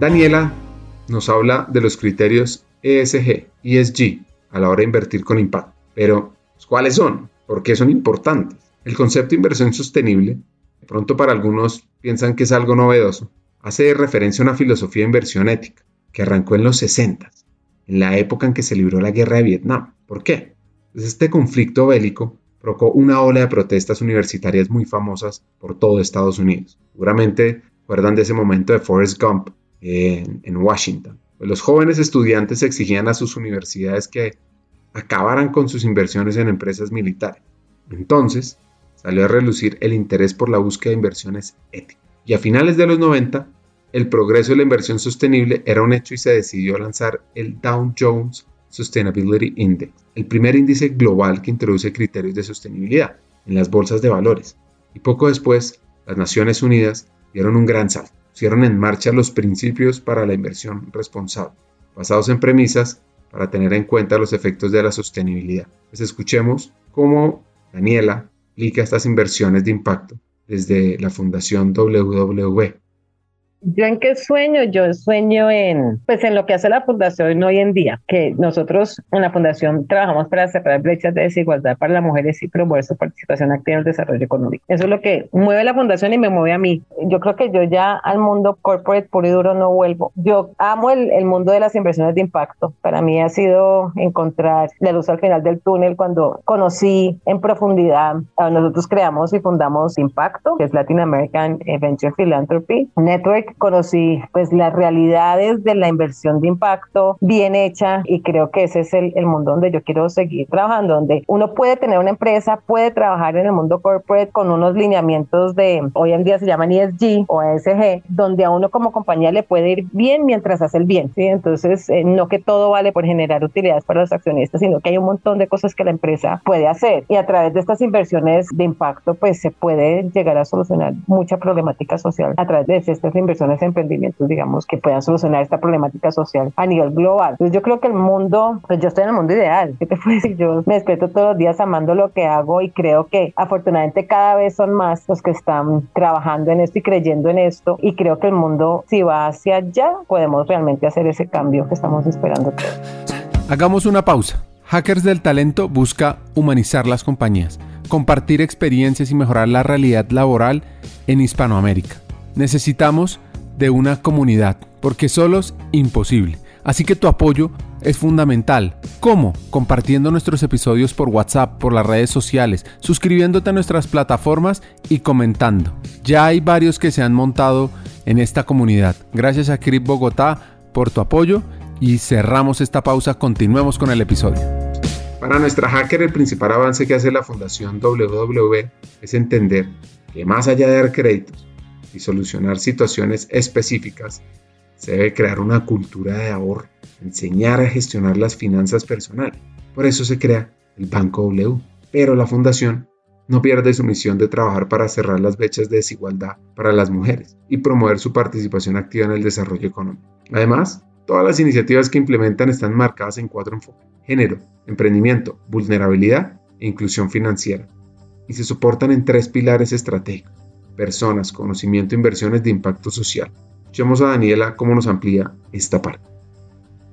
Daniela nos habla de los criterios ESG, ESG, a la hora de invertir con impacto. Pero, ¿cuáles son? ¿Por qué son importantes? El concepto de inversión sostenible, de pronto para algunos piensan que es algo novedoso, hace referencia a una filosofía de inversión ética que arrancó en los 60, en la época en que se libró la guerra de Vietnam. ¿Por qué? Pues este conflicto bélico provocó una ola de protestas universitarias muy famosas por todo Estados Unidos. Seguramente recuerdan de ese momento de Forrest Gump en, Washington. Los jóvenes estudiantes exigían a sus universidades que acabaran con sus inversiones en empresas militares. Entonces, salió a relucir el interés por la búsqueda de inversiones éticas. Y a finales de los 90, el progreso de la inversión sostenible era un hecho y se decidió lanzar el Dow Jones Sustainability Index, el primer índice global que introduce criterios de sostenibilidad en las bolsas de valores. Y poco después, las Naciones Unidas dieron un gran salto, pusieron en marcha los principios para la inversión responsable, basados en premisas para tener en cuenta los efectos de la sostenibilidad. Pues escuchemos cómo Daniela aplica estas inversiones de impacto desde la Fundación WWW. ¿Yo en qué sueño? Yo sueño en, pues en lo que hace la fundación hoy en día, que nosotros en la fundación trabajamos para cerrar brechas de desigualdad para las mujeres y promover su participación activa en el desarrollo económico. Eso es lo que mueve la fundación y me mueve a mí. Yo creo que yo ya al mundo corporate puro y duro no vuelvo. Yo amo el, el mundo de las inversiones de impacto. Para mí ha sido encontrar la luz al final del túnel cuando conocí en profundidad. Nosotros creamos y fundamos Impacto, que es Latin American Venture Philanthropy Network conocí pues las realidades de la inversión de impacto bien hecha y creo que ese es el, el, mundo donde yo quiero seguir trabajando, donde uno puede tener una empresa, puede trabajar en el mundo corporate con unos lineamientos de, hoy en día se llaman ESG o ESG, donde a uno como compañía le puede ir bien mientras hace el bien, ¿sí? Entonces, eh, no que todo vale por generar utilidades para los accionistas, sino que hay un montón de cosas que la empresa puede hacer y a través de estas inversiones de impacto pues se puede llegar a solucionar mucha problemática social a través de estas inversiones emprendimientos, digamos, que puedan solucionar esta problemática social a nivel global. Entonces yo creo que el mundo, pues yo estoy en el mundo ideal, ¿qué te puedo decir? Yo me despierto todos los días amando lo que hago y creo que afortunadamente cada vez son más los que están trabajando en esto y creyendo en esto y creo que el mundo si va hacia allá podemos realmente hacer ese cambio que estamos esperando. Hagamos una pausa. Hackers del Talento busca humanizar las compañías, compartir experiencias y mejorar la realidad laboral en Hispanoamérica. Necesitamos de una comunidad, porque solo es imposible. Así que tu apoyo es fundamental. ¿Cómo? Compartiendo nuestros episodios por WhatsApp, por las redes sociales, suscribiéndote a nuestras plataformas y comentando. Ya hay varios que se han montado en esta comunidad. Gracias a Crip Bogotá por tu apoyo y cerramos esta pausa. Continuemos con el episodio. Para nuestra hacker el principal avance que hace la Fundación WW es entender que más allá de dar créditos, y solucionar situaciones específicas, se debe crear una cultura de ahorro, enseñar a gestionar las finanzas personales. Por eso se crea el Banco W. Pero la fundación no pierde su misión de trabajar para cerrar las brechas de desigualdad para las mujeres y promover su participación activa en el desarrollo económico. Además, todas las iniciativas que implementan están marcadas en cuatro enfoques. Género, emprendimiento, vulnerabilidad e inclusión financiera. Y se soportan en tres pilares estratégicos personas, conocimiento inversiones de impacto social. Escuchemos a Daniela cómo nos amplía esta parte.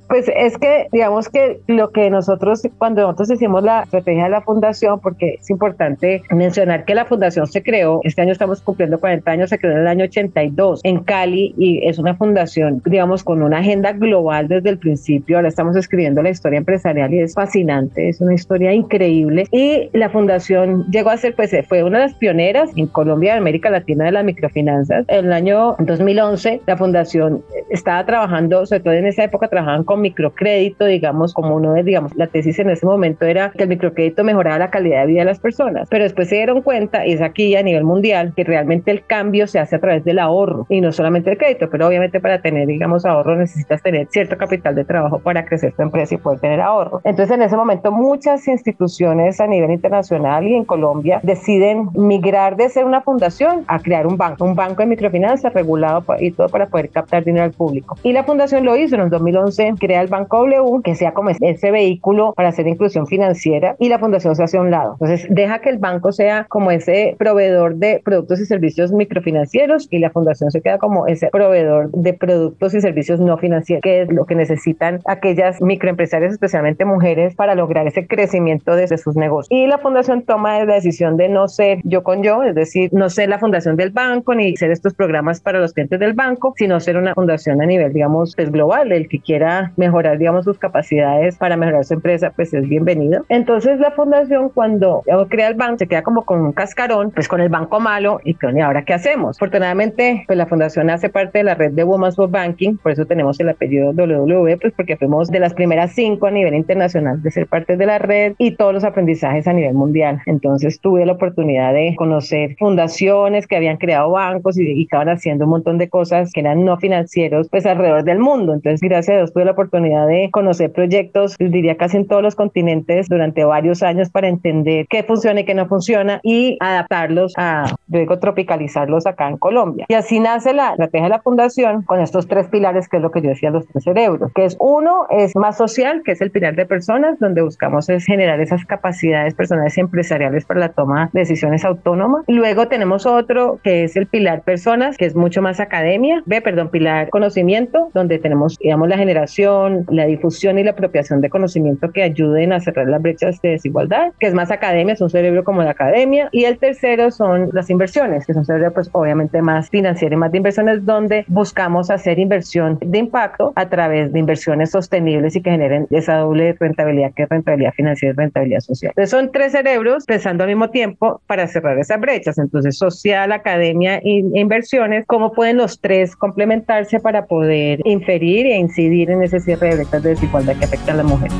Pues es que, digamos que lo que nosotros, cuando nosotros hicimos la estrategia de la fundación, porque es importante mencionar que la fundación se creó, este año estamos cumpliendo 40 años, se creó en el año 82 en Cali y es una fundación, digamos, con una agenda global desde el principio. Ahora estamos escribiendo la historia empresarial y es fascinante, es una historia increíble. Y la fundación llegó a ser, pues, fue una de las pioneras en Colombia y América Latina de las microfinanzas. En el año 2011, la fundación estaba trabajando, sobre todo en esa época, trabajaban con microcrédito, digamos, como uno de, digamos, la tesis en ese momento era que el microcrédito mejoraba la calidad de vida de las personas. Pero después se dieron cuenta, y es aquí a nivel mundial, que realmente el cambio se hace a través del ahorro y no solamente el crédito, pero obviamente para tener, digamos, ahorro necesitas tener cierto capital de trabajo para crecer tu empresa y poder tener ahorro. Entonces, en ese momento, muchas instituciones a nivel internacional y en Colombia deciden migrar de ser una fundación a crear un banco, un banco de microfinanzas regulado y todo para poder captar dinero al público. Y la fundación lo hizo en el 2011, crea el Banco W, que sea como ese vehículo para hacer inclusión financiera y la fundación se hace a un lado. Entonces, deja que el banco sea como ese proveedor de productos y servicios microfinancieros y la fundación se queda como ese proveedor de productos y servicios no financieros, que es lo que necesitan aquellas microempresarias, especialmente mujeres, para lograr ese crecimiento desde sus negocios. Y la fundación toma la decisión de no ser yo con yo, es decir, no ser la fundación del banco ni ser estos programas para los clientes del banco, sino ser una fundación a nivel, digamos, pues global. El que quiera mejorar, digamos, sus capacidades para mejorar su empresa, pues es bienvenido. Entonces la fundación cuando crea el banco se queda como con un cascarón, pues con el banco malo y ¿y ahora qué hacemos? Afortunadamente, pues la fundación hace parte de la red de Women's for Banking, por eso tenemos el apellido WW, pues porque fuimos de las primeras cinco a nivel internacional de ser parte de la red y todos los aprendizajes a nivel mundial. Entonces tuve la oportunidad de conocer fundaciones que habían creado bancos y, y estaban haciendo un montón de cosas que eran no financieros, pues alrededor del mundo. Entonces, gracias a Dios, tuve la oportunidad de conocer proyectos, diría casi en todos los continentes durante varios años para entender qué funciona y qué no funciona y adaptarlos a luego tropicalizarlos acá en Colombia. Y así nace la estrategia de la fundación con estos tres pilares, que es lo que yo decía, los tres cerebros, que es uno, es más social, que es el pilar de personas, donde buscamos es generar esas capacidades personales y empresariales para la toma de decisiones autónomas. Luego tenemos otro, que es el pilar personas, que es mucho más academia, B, perdón, pilar conocimiento, donde tenemos, digamos, la generación, la difusión y la apropiación de conocimiento que ayuden a cerrar las brechas de desigualdad, que es más academia, es un cerebro como la academia. Y el tercero son las inversiones, que son cerebro, pues obviamente más financiero y más de inversiones, donde buscamos hacer inversión de impacto a través de inversiones sostenibles y que generen esa doble rentabilidad que es rentabilidad financiera y rentabilidad social. Entonces son tres cerebros pensando al mismo tiempo para cerrar esas brechas. Entonces social, academia e inversiones, ¿cómo pueden los tres complementarse para poder inferir e incidir en ese cierre de desigualdad que afectan a la mujer?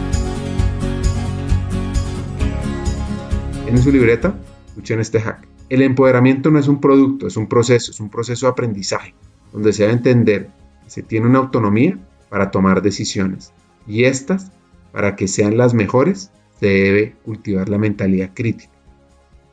En su libreta, escuchen este hack. El empoderamiento no es un producto, es un proceso, es un proceso de aprendizaje, donde se debe entender que se tiene una autonomía para tomar decisiones y estas, para que sean las mejores, se debe cultivar la mentalidad crítica.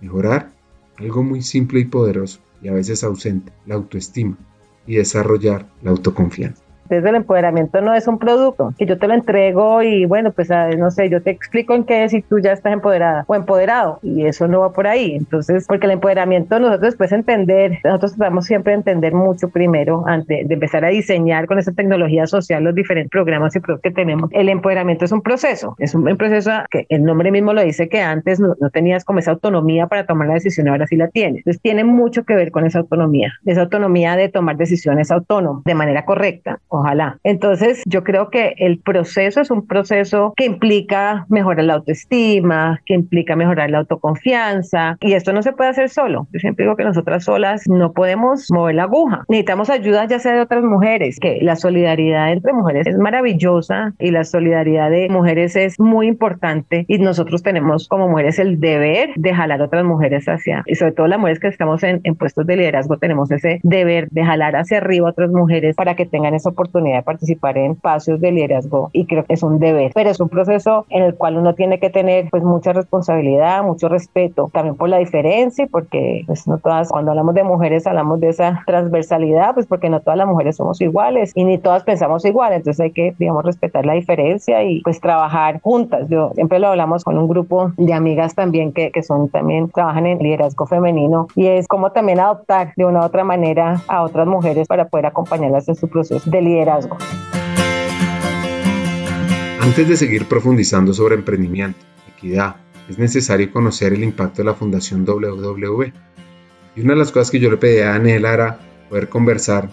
Mejorar algo muy simple y poderoso y a veces ausente, la autoestima, y desarrollar la autoconfianza. Entonces el empoderamiento no es un producto que yo te lo entrego y bueno, pues ah, no sé, yo te explico en qué es si tú ya estás empoderada o empoderado y eso no va por ahí. Entonces, porque el empoderamiento nosotros después entender, nosotros tratamos siempre de entender mucho primero antes de empezar a diseñar con esa tecnología social los diferentes programas y productos que tenemos. El empoderamiento es un proceso, es un, proceso que el nombre mismo lo dice que antes no, no tenías como esa autonomía para tomar la decisión, ahora sí la tienes. Entonces tiene mucho que ver con esa autonomía, esa autonomía de tomar decisiones autónomas de manera correcta Ojalá. Entonces, yo creo que el proceso es un proceso que implica mejorar la autoestima, que implica mejorar la autoconfianza, y esto no se puede hacer solo. Yo siempre digo que nosotras solas no podemos mover la aguja. Necesitamos ayuda ya sea de otras mujeres, que la solidaridad entre mujeres es maravillosa y la solidaridad de mujeres es muy importante y nosotros tenemos como mujeres el deber de jalar a otras mujeres hacia, y sobre todo las mujeres que estamos en, en puestos de liderazgo, tenemos ese deber de jalar hacia arriba a otras mujeres para que tengan esa oportunidad oportunidad de participar en espacios de liderazgo y creo que es un deber, pero es un proceso en el cual uno tiene que tener pues mucha responsabilidad, mucho respeto, también por la diferencia, porque pues no todas, cuando hablamos de mujeres hablamos de esa transversalidad, pues porque no todas las mujeres somos iguales y ni todas pensamos igual, entonces hay que, digamos, respetar la diferencia y pues trabajar juntas. Yo siempre lo hablamos con un grupo de amigas también que, que son también, trabajan en liderazgo femenino y es como también adoptar de una u otra manera a otras mujeres para poder acompañarlas en su proceso de liderazgo liderazgo. Antes de seguir profundizando sobre emprendimiento, equidad, es necesario conocer el impacto de la Fundación WW. Y una de las cosas que yo le pedí a Daniela era poder conversar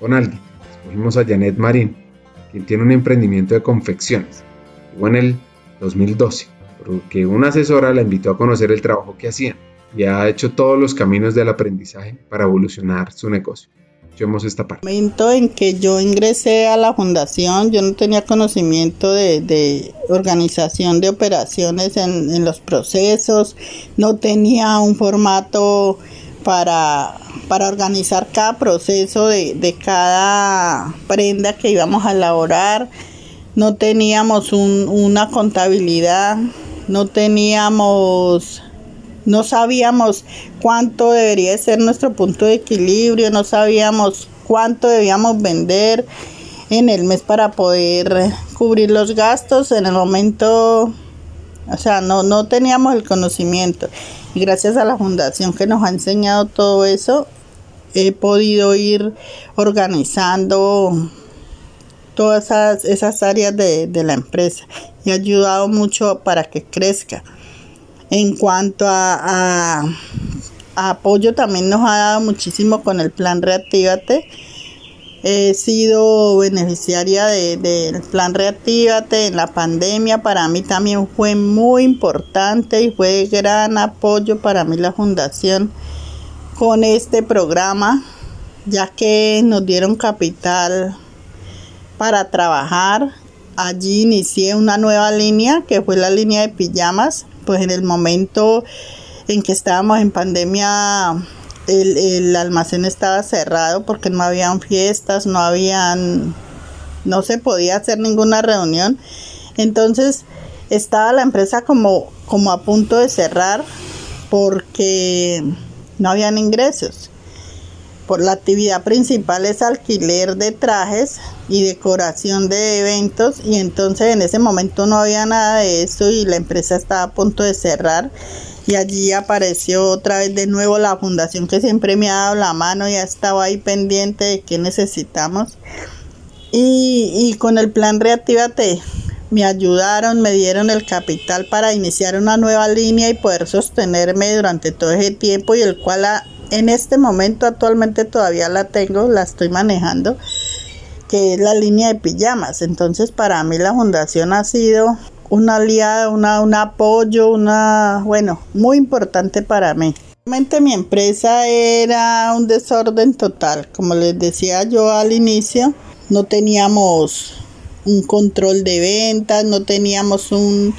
con alguien. Escogimos a Janet Marín, quien tiene un emprendimiento de confecciones. Llegó en el 2012, porque una asesora la invitó a conocer el trabajo que hacían y ha hecho todos los caminos del aprendizaje para evolucionar su negocio. Escuchemos. En el momento en que yo ingresé a la fundación, yo no tenía conocimiento de, organización de operaciones en, los procesos, no tenía un formato para, para organizar cada proceso de, de, cada prenda que íbamos a elaborar, no teníamos un, una contabilidad, no teníamos no sabíamos cuánto debería ser nuestro punto de equilibrio, no sabíamos cuánto debíamos vender en el mes para poder cubrir los gastos. En el momento, o sea, no, no teníamos el conocimiento. Y gracias a la fundación que nos ha enseñado todo eso, he podido ir organizando todas esas, áreas de, de la empresa y ha ayudado mucho para que crezca. En cuanto a, apoyo, también nos ha dado muchísimo con el plan Reactívate. He sido beneficiaria del plan Reactívate en la pandemia. Para mí también fue muy importante y fue de gran apoyo para mí la fundación con este programa, ya que nos dieron capital para trabajar. Allí inicié una nueva línea que fue la línea de pijamas pues en el momento en que estábamos en pandemia el, almacén estaba cerrado porque no habían fiestas, no habían, no se podía hacer ninguna reunión. Entonces estaba la empresa como, como a punto de cerrar porque no habían ingresos. Por la actividad principal es alquiler de trajes y decoración de eventos y entonces en ese momento no había nada de eso y la empresa estaba a punto de cerrar y allí apareció otra vez de nuevo la fundación que siempre me ha dado la mano y ha estado ahí pendiente de qué necesitamos. Y, y con el plan Reactivate me ayudaron, me dieron el capital para iniciar una nueva línea y poder sostenerme durante todo ese tiempo y el cual en este momento actualmente todavía la tengo, la estoy manejando, que es la línea de pijamas. Entonces para mí la fundación ha sido una aliada, una, un apoyo, una, bueno, muy importante para mí. Realmente mi empresa era un desorden total, como les decía yo al inicio, no teníamos un control de ventas, no teníamos un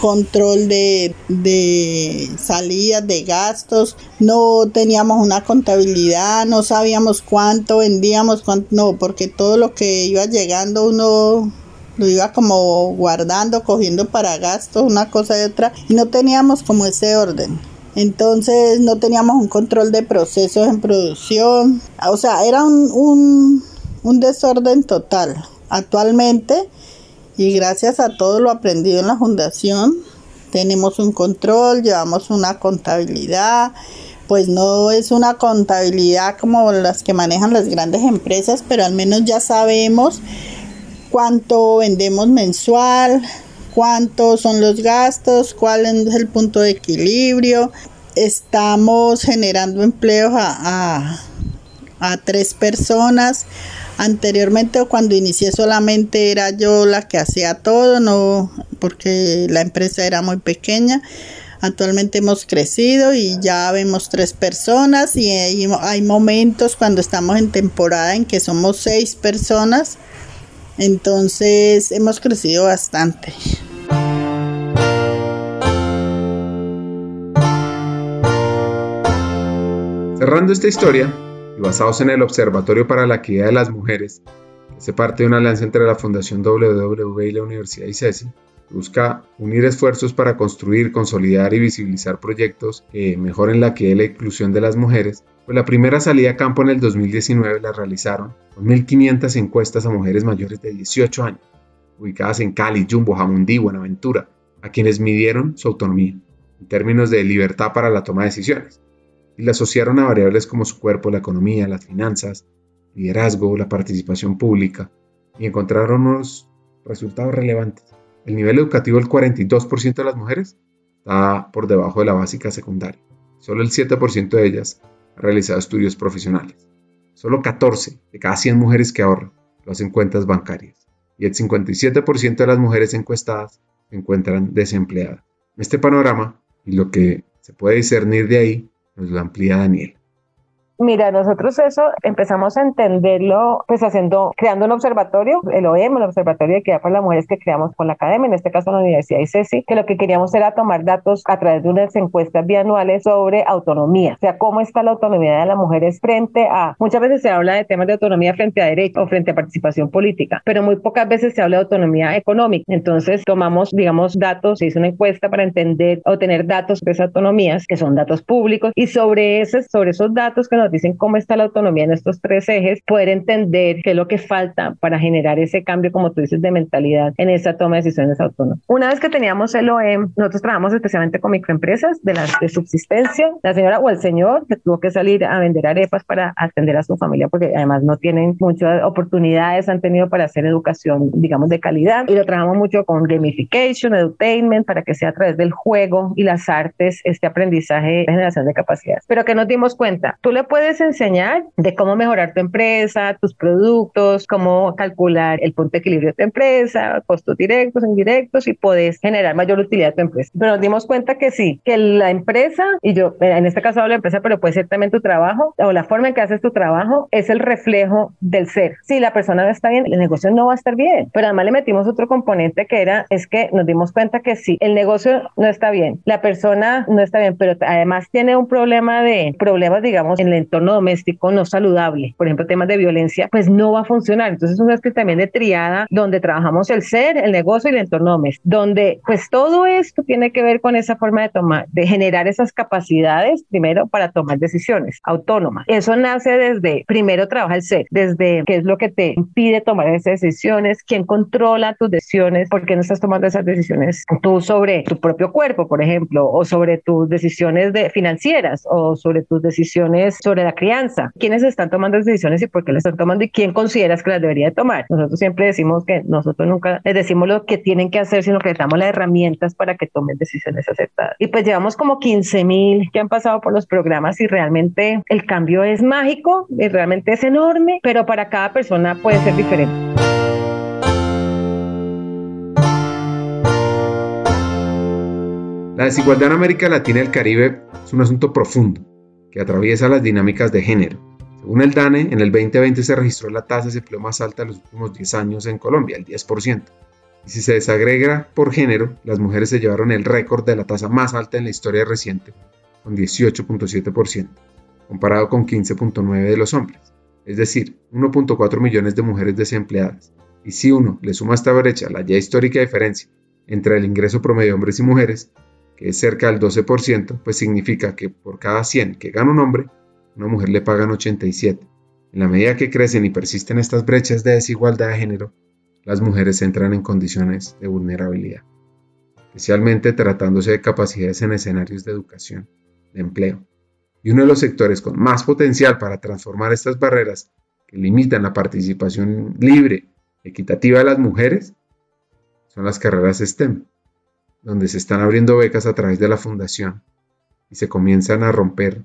control de, de salidas, de gastos, no teníamos una contabilidad, no sabíamos cuánto vendíamos, cuánto, no, porque todo lo que iba llegando uno lo iba como guardando, cogiendo para gastos, una cosa y otra, y no teníamos como ese orden. Entonces no teníamos un control de procesos en producción, o sea, era un, un, un desorden total. Actualmente y gracias a todo lo aprendido en la fundación, tenemos un control, llevamos una contabilidad, pues no es una contabilidad como las que manejan las grandes empresas, pero al menos ya sabemos cuánto vendemos mensual, cuántos son los gastos, cuál es el punto de equilibrio. Estamos generando empleos a, a tres personas Anteriormente cuando inicié solamente era yo la que hacía todo, no porque la empresa era muy pequeña. Actualmente hemos crecido y ya vemos tres personas y hay, hay momentos cuando estamos en temporada en que somos seis personas. Entonces hemos crecido bastante. Cerrando esta historia, y basados en el Observatorio para la Equidad de las Mujeres, que hace parte de una alianza entre la Fundación WW y la Universidad ICESI, busca unir esfuerzos para construir, consolidar y visibilizar proyectos que mejoren la equidad y la inclusión de las mujeres, pues la primera salida a campo en el 2019 la realizaron con 1.500 encuestas a mujeres mayores de 18 años, ubicadas en Cali, Jumbo, Jamundí, Buenaventura, a quienes midieron su autonomía, en términos de libertad para la toma de decisiones y la asociaron a variables como su cuerpo, la economía, las finanzas, liderazgo, la participación pública, y encontraron unos resultados relevantes. El nivel educativo del 42% de las mujeres está por debajo de la básica secundaria. Solo el 7% de ellas ha realizado estudios profesionales. Solo 14 de cada 100 mujeres que ahorran lo hacen cuentas bancarias. Y el 57% de las mujeres encuestadas se encuentran desempleadas. Este panorama y lo que se puede discernir de ahí nos lo amplía Daniel. Mira, nosotros eso empezamos a entenderlo pues haciendo, creando un observatorio, el OEM, el Observatorio de Equidad para las Mujeres que creamos con la academia, en este caso la Universidad ICESI, que lo que queríamos era tomar datos a través de unas encuestas bianuales sobre autonomía, o sea, cómo está la autonomía de las mujeres frente a, muchas veces se habla de temas de autonomía frente a derecho o frente a participación política, pero muy pocas veces se habla de autonomía económica. Entonces tomamos, digamos, datos, se hizo una encuesta para entender o tener datos sobre esas autonomías, que son datos públicos, y sobre, ese, sobre esos datos que nos dicen cómo está la autonomía en estos tres ejes, poder entender qué es lo que falta para generar ese cambio, como tú dices, de mentalidad en esa toma de decisiones autónomas. Una vez que teníamos el OEM, nosotros trabajamos especialmente con microempresas de de subsistencia. La señora o el señor que tuvo que salir a vender arepas para atender a su familia, porque además no tienen muchas oportunidades, han tenido para hacer educación, digamos, de calidad. Y lo trabajamos mucho con gamification, edutainment, para que sea a través del juego y las artes este aprendizaje generación de capacidades. Pero que nos dimos cuenta, tú le puedes puedes enseñar de cómo mejorar tu empresa, tus productos, cómo calcular el punto de equilibrio de tu empresa, costos directos, indirectos y puedes generar mayor utilidad de tu empresa. Pero nos dimos cuenta que sí, que la empresa, y yo en este caso hablo de empresa, pero puede ser también tu trabajo o la forma en que haces tu trabajo, es el reflejo del ser. Si la persona no está bien, el negocio no va a estar bien. Pero además le metimos otro componente que era, es que nos dimos cuenta que sí, el negocio no está bien, la persona no está bien, pero además tiene un problema de problemas, digamos, en el entorno doméstico no saludable, por ejemplo, temas de violencia, pues no va a funcionar. Entonces, es que también de triada donde trabajamos el ser, el negocio y el entorno doméstico, donde pues todo esto tiene que ver con esa forma de tomar, de generar esas capacidades, primero, para tomar decisiones autónomas. Eso nace desde, primero trabaja el ser, desde qué es lo que te impide tomar esas decisiones, quién controla tus decisiones, por qué no estás tomando esas decisiones tú sobre tu propio cuerpo, por ejemplo, o sobre tus decisiones de financieras, o sobre tus decisiones sobre la crianza. ¿Quiénes están tomando esas decisiones y por qué las están tomando y quién consideras que las debería tomar? Nosotros siempre decimos que nosotros nunca les decimos lo que tienen que hacer, sino que les damos las herramientas para que tomen decisiones aceptadas. Y pues llevamos como 15 mil que han pasado por los programas y realmente el cambio es mágico y realmente es enorme, pero para cada persona puede ser diferente. La desigualdad en América Latina y el Caribe es un asunto profundo que atraviesa las dinámicas de género. Según el DANE, en el 2020 se registró la tasa de desempleo más alta de los últimos 10 años en Colombia, el 10%. Y si se desagrega por género, las mujeres se llevaron el récord de la tasa más alta en la historia reciente, con 18.7%, comparado con 15.9% de los hombres, es decir, 1.4 millones de mujeres desempleadas. Y si uno le suma a esta brecha la ya histórica diferencia entre el ingreso promedio de hombres y mujeres, que es cerca del 12%, pues significa que por cada 100 que gana un hombre, una mujer le pagan 87. En la medida que crecen y persisten estas brechas de desigualdad de género, las mujeres entran en condiciones de vulnerabilidad, especialmente tratándose de capacidades en escenarios de educación, de empleo. Y uno de los sectores con más potencial para transformar estas barreras que limitan la participación libre, equitativa de las mujeres, son las carreras STEM donde se están abriendo becas a través de la fundación y se comienzan a romper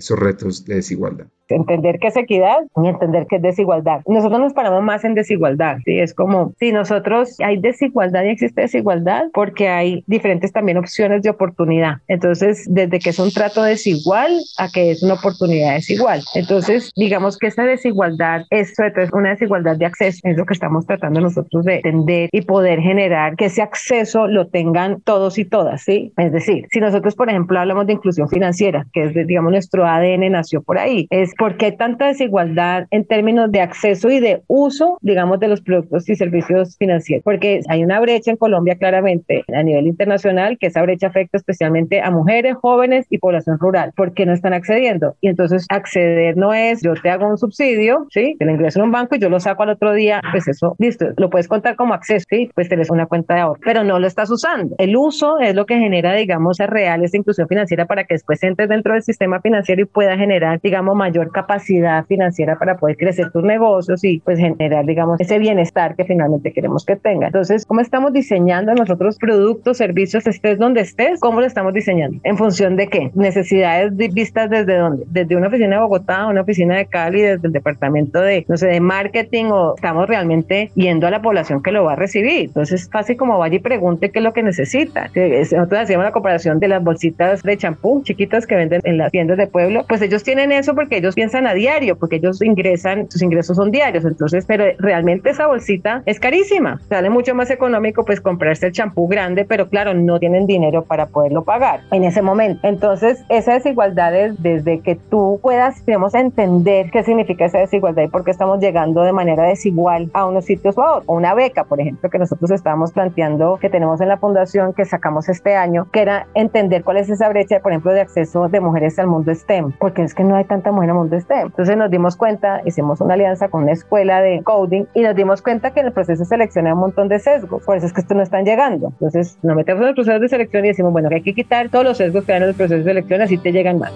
esos retos de desigualdad entender qué es equidad y entender qué es desigualdad. Nosotros nos paramos más en desigualdad, ¿sí? Es como, si nosotros hay desigualdad y existe desigualdad porque hay diferentes también opciones de oportunidad. Entonces, desde que es un trato desigual a que es una oportunidad desigual. Entonces, digamos que esa desigualdad es una desigualdad de acceso, es lo que estamos tratando nosotros de entender y poder generar que ese acceso lo tengan todos y todas, ¿sí? Es decir, si nosotros, por ejemplo, hablamos de inclusión financiera, que es, digamos, nuestro ADN nació por ahí, es ¿Por qué tanta desigualdad en términos de acceso y de uso, digamos, de los productos y servicios financieros? Porque hay una brecha en Colombia claramente a nivel internacional, que esa brecha afecta especialmente a mujeres, jóvenes y población rural. ¿Por qué no están accediendo? Y entonces acceder no es yo te hago un subsidio, ¿sí? Te lo ingreso en un banco y yo lo saco al otro día, pues eso, listo, lo puedes contar como acceso, ¿sí? Pues tenés una cuenta de ahorro, pero no lo estás usando. El uso es lo que genera, digamos, real esa inclusión financiera para que después entres dentro del sistema financiero y pueda generar, digamos, mayor capacidad financiera para poder crecer tus negocios y pues generar, digamos, ese bienestar que finalmente queremos que tenga. Entonces, ¿cómo estamos diseñando nosotros productos, servicios, estés donde estés? ¿Cómo lo estamos diseñando? ¿En función de qué? Necesidades vistas desde dónde? Desde una oficina de Bogotá, una oficina de Cali, desde el departamento de, no sé, de marketing o estamos realmente yendo a la población que lo va a recibir. Entonces, fácil como vaya y pregunte qué es lo que necesita. Nosotros hacíamos la comparación de las bolsitas de champú chiquitas que venden en las tiendas de pueblo, pues ellos tienen eso porque ellos piensan a diario, porque ellos ingresan, sus ingresos son diarios, entonces, pero realmente esa bolsita es carísima, sale mucho más económico pues comprarse el champú grande, pero claro, no tienen dinero para poderlo pagar en ese momento. Entonces, esa desigualdad es desde que tú puedas, digamos, entender qué significa esa desigualdad y por qué estamos llegando de manera desigual a unos sitios o a otros. Una beca, por ejemplo, que nosotros estábamos planteando que tenemos en la fundación que sacamos este año, que era entender cuál es esa brecha, por ejemplo, de acceso de mujeres al mundo Porque es que no hay tanta mujer en el mundo STEM. Entonces nos dimos cuenta, hicimos una alianza con una escuela de coding y nos dimos cuenta que en el proceso de selección hay un montón de sesgos, por eso es que esto no están llegando. Entonces nos metemos en el proceso de selección y decimos, bueno, que hay que quitar todos los sesgos que hay en el proceso de selección, así te llegan más.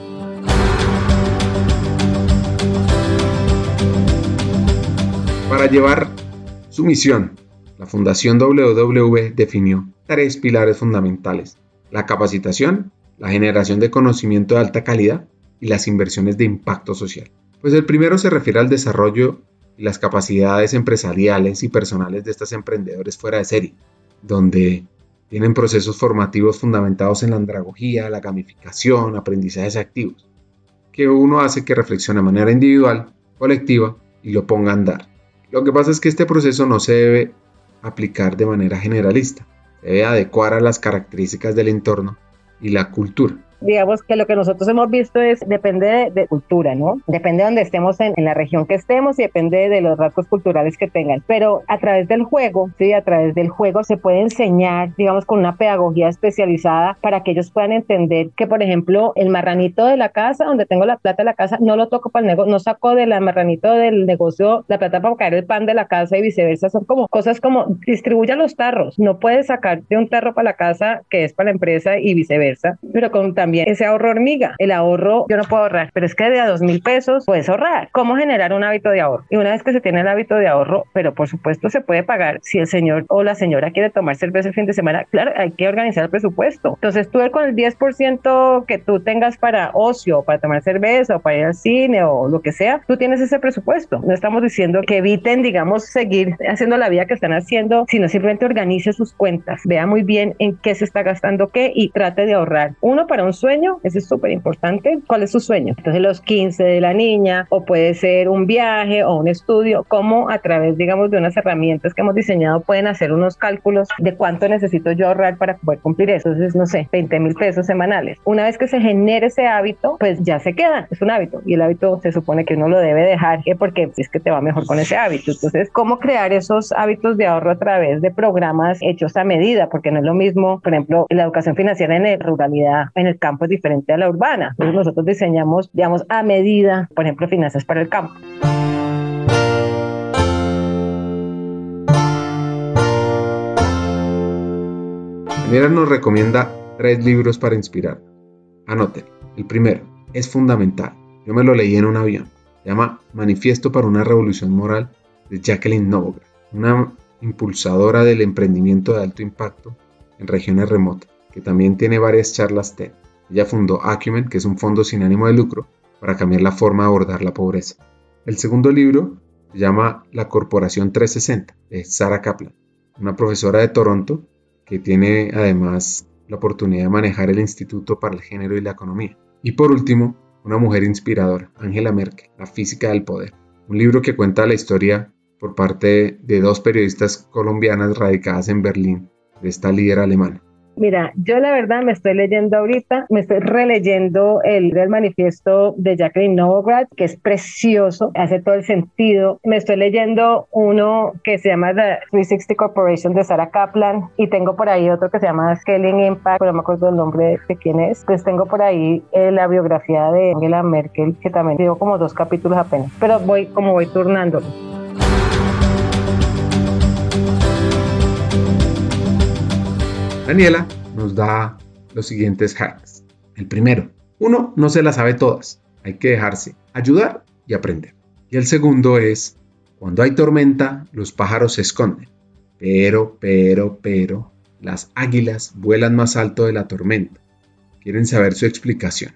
Para llevar su misión, la Fundación WW definió tres pilares fundamentales. La capacitación, la generación de conocimiento de alta calidad y las inversiones de impacto social. Pues el primero se refiere al desarrollo y las capacidades empresariales y personales de estos emprendedores fuera de serie, donde tienen procesos formativos fundamentados en la andragogía, la gamificación, aprendizajes activos, que uno hace que reflexione de manera individual, colectiva y lo ponga a andar. Lo que pasa es que este proceso no se debe aplicar de manera generalista, debe adecuar a las características del entorno y la cultura digamos que lo que nosotros hemos visto es, depende de, cultura, ¿no? Depende de donde estemos en, la región que estemos y depende de los rasgos culturales que tengan. Pero a través del juego, sí, a través del juego se puede enseñar, digamos, con una pedagogía especializada para que ellos puedan entender que, por ejemplo, el marranito de la casa, donde tengo la plata de la casa, no lo toco para el negocio, no saco del marranito del negocio la plata para caer el pan de la casa y viceversa. Son como cosas como distribuya los tarros. No puedes sacar de un tarro para la casa que es para la empresa y viceversa, pero con también ese ahorro hormiga. El ahorro, yo no puedo ahorrar, pero es que de a dos mil pesos puedes ahorrar. ¿Cómo generar un hábito de ahorro? Y una vez que se tiene el hábito de ahorro, pero por supuesto se puede pagar si el señor o la señora quiere tomar cerveza el fin de semana, claro, hay que organizar el presupuesto. Entonces tú con el 10% que tú tengas para ocio, para tomar cerveza o para ir al cine o lo que sea, tú tienes ese presupuesto. No estamos diciendo que eviten, digamos, seguir haciendo la vida que están haciendo, sino simplemente organice sus cuentas, vea muy bien en qué se está gastando qué y trate de ahorrar. Uno para un sueño, eso es súper importante. ¿Cuál es su sueño? Entonces los 15 de la niña o puede ser un viaje o un estudio, cómo a través, digamos, de unas herramientas que hemos diseñado pueden hacer unos cálculos de cuánto necesito yo ahorrar para poder cumplir eso. Entonces, no sé, 20 mil pesos semanales. Una vez que se genere ese hábito, pues ya se queda, es un hábito y el hábito se supone que uno lo debe dejar ¿eh? porque es que te va mejor con ese hábito. Entonces, ¿cómo crear esos hábitos de ahorro a través de programas hechos a medida? Porque no es lo mismo, por ejemplo, la educación financiera en la ruralidad, en el campo es diferente a la urbana. Entonces nosotros diseñamos, digamos, a medida, por ejemplo, finanzas para el campo. Daniela nos recomienda tres libros para inspirar. Anoten. El primero es fundamental. Yo me lo leí en un avión. Se llama Manifiesto para una Revolución Moral de Jacqueline Novogratz, una impulsadora del emprendimiento de alto impacto en regiones remotas, que también tiene varias charlas TED. Ella fundó Acumen, que es un fondo sin ánimo de lucro, para cambiar la forma de abordar la pobreza. El segundo libro se llama La Corporación 360, de Sarah Kaplan, una profesora de Toronto que tiene además la oportunidad de manejar el Instituto para el Género y la Economía. Y por último, una mujer inspiradora, Angela Merkel, La Física del Poder, un libro que cuenta la historia por parte de dos periodistas colombianas radicadas en Berlín, de esta líder alemana. Mira, yo la verdad me estoy leyendo ahorita, me estoy releyendo el del manifiesto de Jacqueline Novogratz, que es precioso, hace todo el sentido. Me estoy leyendo uno que se llama The 360 Corporation de Sarah Kaplan y tengo por ahí otro que se llama Scaling Impact, pero no me acuerdo el nombre de quién es. Pues tengo por ahí eh, la biografía de Angela Merkel, que también digo como dos capítulos apenas, pero voy como voy turnándolo. Daniela nos da los siguientes hacks. El primero, uno no se las sabe todas. hay que dejarse ayudar y aprender. Y el segundo es, cuando hay tormenta, los pájaros se esconden. Pero, pero, pero, las águilas vuelan más alto de la tormenta. Quieren saber su explicación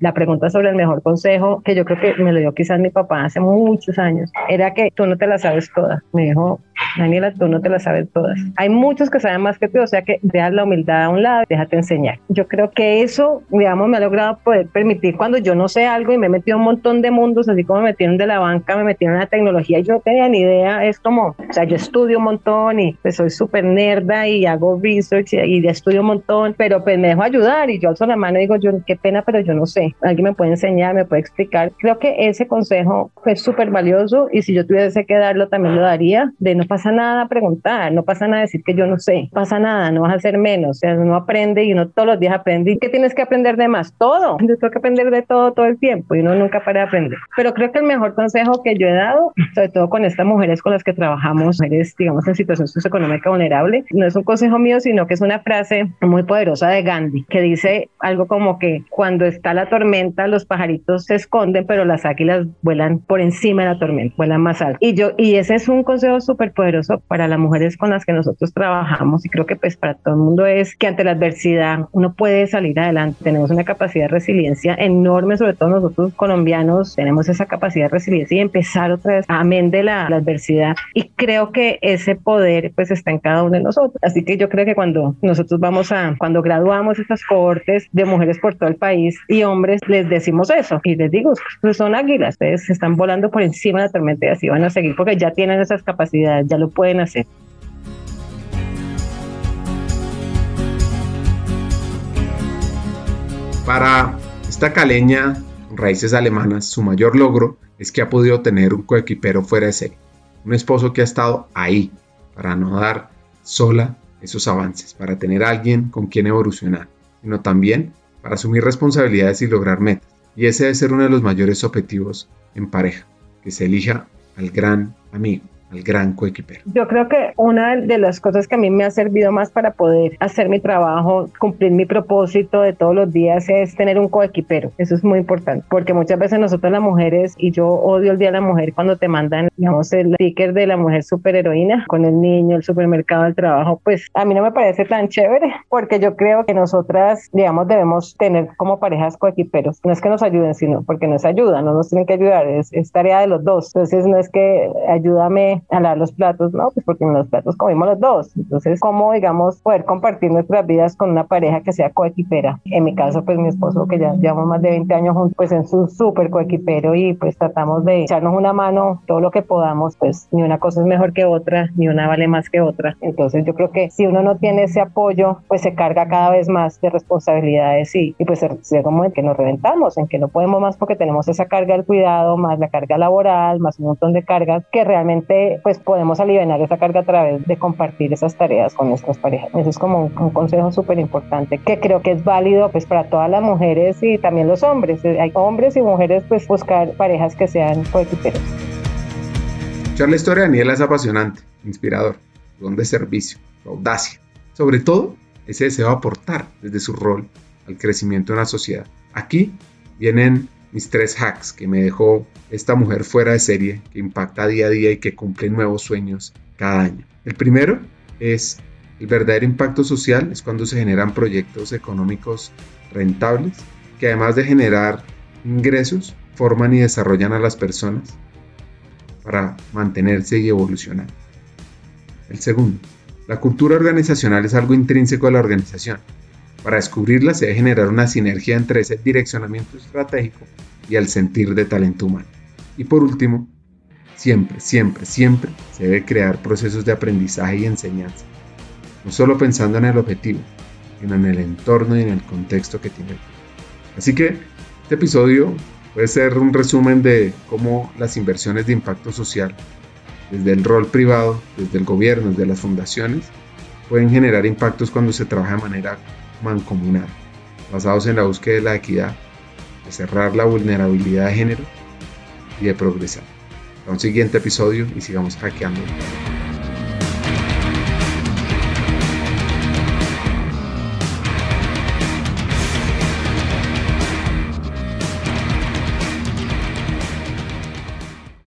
la pregunta sobre el mejor consejo, que yo creo que me lo dio quizás mi papá hace muchos años, era que tú no te la sabes toda. Me dijo, Daniela, tú no te la sabes todas. Hay muchos que saben más que tú, o sea que dejas la humildad a un lado, déjate enseñar. Yo creo que eso, digamos, me ha logrado poder permitir cuando yo no sé algo y me he metido un montón de mundos, así como me metieron de la banca, me metieron en la tecnología y yo no tenía ni idea, es como, o sea, yo estudio un montón y pues soy súper nerda y hago research y, estudio un montón, pero pues me dejo ayudar y yo alzo la mano y digo, yo qué pena, pero yo no sé, alguien me puede enseñar, me puede explicar. Creo que ese consejo fue súper valioso y si yo tuviese que darlo también lo daría, de no pasa nada preguntar, no pasa nada decir que yo no sé, pasa nada, no vas a hacer menos, o sea, uno aprende y uno todos los días aprende. ¿Y qué tienes que aprender de más? Todo. Yo tengo que aprender de todo todo el tiempo y uno nunca para de aprender. Pero creo que el mejor consejo que yo he dado, sobre todo con estas mujeres con las que trabajamos, mujeres, digamos, en situación socioeconómica vulnerable, no es un consejo mío, sino que es una frase muy poderosa de Gandhi, que dice algo como que cuando está la tormenta, los pajaritos se esconden, pero las águilas vuelan por encima de la tormenta, vuelan más alto. Y yo, y ese es un consejo súper poderoso para las mujeres con las que nosotros trabajamos y creo que pues para todo el mundo es que ante la adversidad uno puede salir adelante. Tenemos una capacidad de resiliencia enorme, sobre todo nosotros colombianos tenemos esa capacidad de resiliencia y empezar otra vez amén de la, la adversidad. Y creo que ese poder pues está en cada uno de nosotros. Así que yo creo que cuando nosotros vamos a, cuando graduamos estas cohortes de mujeres por todo el país y hombres, les decimos eso y les digo, pues son águilas, ustedes están volando por encima de la tormenta y así van a seguir porque ya tienen esas capacidades, ya lo pueden hacer. Para esta caleña, raíces alemanas, su mayor logro es que ha podido tener un coequipero fuera de serie, un esposo que ha estado ahí para no dar sola esos avances, para tener alguien con quien evolucionar, sino también para asumir responsabilidades y lograr metas. Y ese debe ser uno de los mayores objetivos en pareja, que se elija al gran amigo al gran coequipero? Yo creo que una de las cosas que a mí me ha servido más para poder hacer mi trabajo, cumplir mi propósito de todos los días es tener un coequipero. Eso es muy importante porque muchas veces nosotros las mujeres, y yo odio el Día de la Mujer cuando te mandan, digamos, el sticker de la mujer superheroína con el niño, el supermercado, el trabajo, pues a mí no me parece tan chévere porque yo creo que nosotras, digamos, debemos tener como parejas coequiperos. No es que nos ayuden, sino porque nos ayudan, no nos tienen que ayudar, es, es tarea de los dos. Entonces no es que ayúdame a lavar los platos, ¿no? Pues porque en los platos comimos los dos. Entonces, ¿cómo, digamos, poder compartir nuestras vidas con una pareja que sea coequipera? En mi caso, pues mi esposo, que ya llevamos más de 20 años juntos, pues es un súper coequipero y pues tratamos de echarnos una mano todo lo que podamos, pues ni una cosa es mejor que otra, ni una vale más que otra. Entonces, yo creo que si uno no tiene ese apoyo, pues se carga cada vez más de responsabilidades y, y pues llega un momento en que nos reventamos, en que no podemos más porque tenemos esa carga del cuidado, más la carga laboral, más un montón de cargas que realmente pues podemos aliviar esa carga a través de compartir esas tareas con nuestras parejas. Eso es como un, consejo súper importante que creo que es válido pues para todas las mujeres y también los hombres. Hay hombres y mujeres pues buscar parejas que sean coequiperos. Escuchar la historia de Daniela es apasionante, inspirador, don de servicio, audacia. Sobre todo, ese deseo de aportar desde su rol al crecimiento de una sociedad. Aquí vienen mis tres hacks que me dejó esta mujer fuera de serie, que impacta día a día y que cumple nuevos sueños cada año. El primero es el verdadero impacto social, es cuando se generan proyectos económicos rentables, que además de generar ingresos, forman y desarrollan a las personas para mantenerse y evolucionar. El segundo, la cultura organizacional es algo intrínseco a la organización para descubrirla se debe generar una sinergia entre ese direccionamiento estratégico y el sentir de talento humano. Y por último, siempre, siempre, siempre se debe crear procesos de aprendizaje y enseñanza, no solo pensando en el objetivo, sino en el entorno y en el contexto que tiene Así que este episodio puede ser un resumen de cómo las inversiones de impacto social, desde el rol privado, desde el gobierno, desde las fundaciones, pueden generar impactos cuando se trabaja de manera mancomunar, basados en la búsqueda de la equidad, de cerrar la vulnerabilidad de género y de progresar. Un siguiente episodio y sigamos hackeando.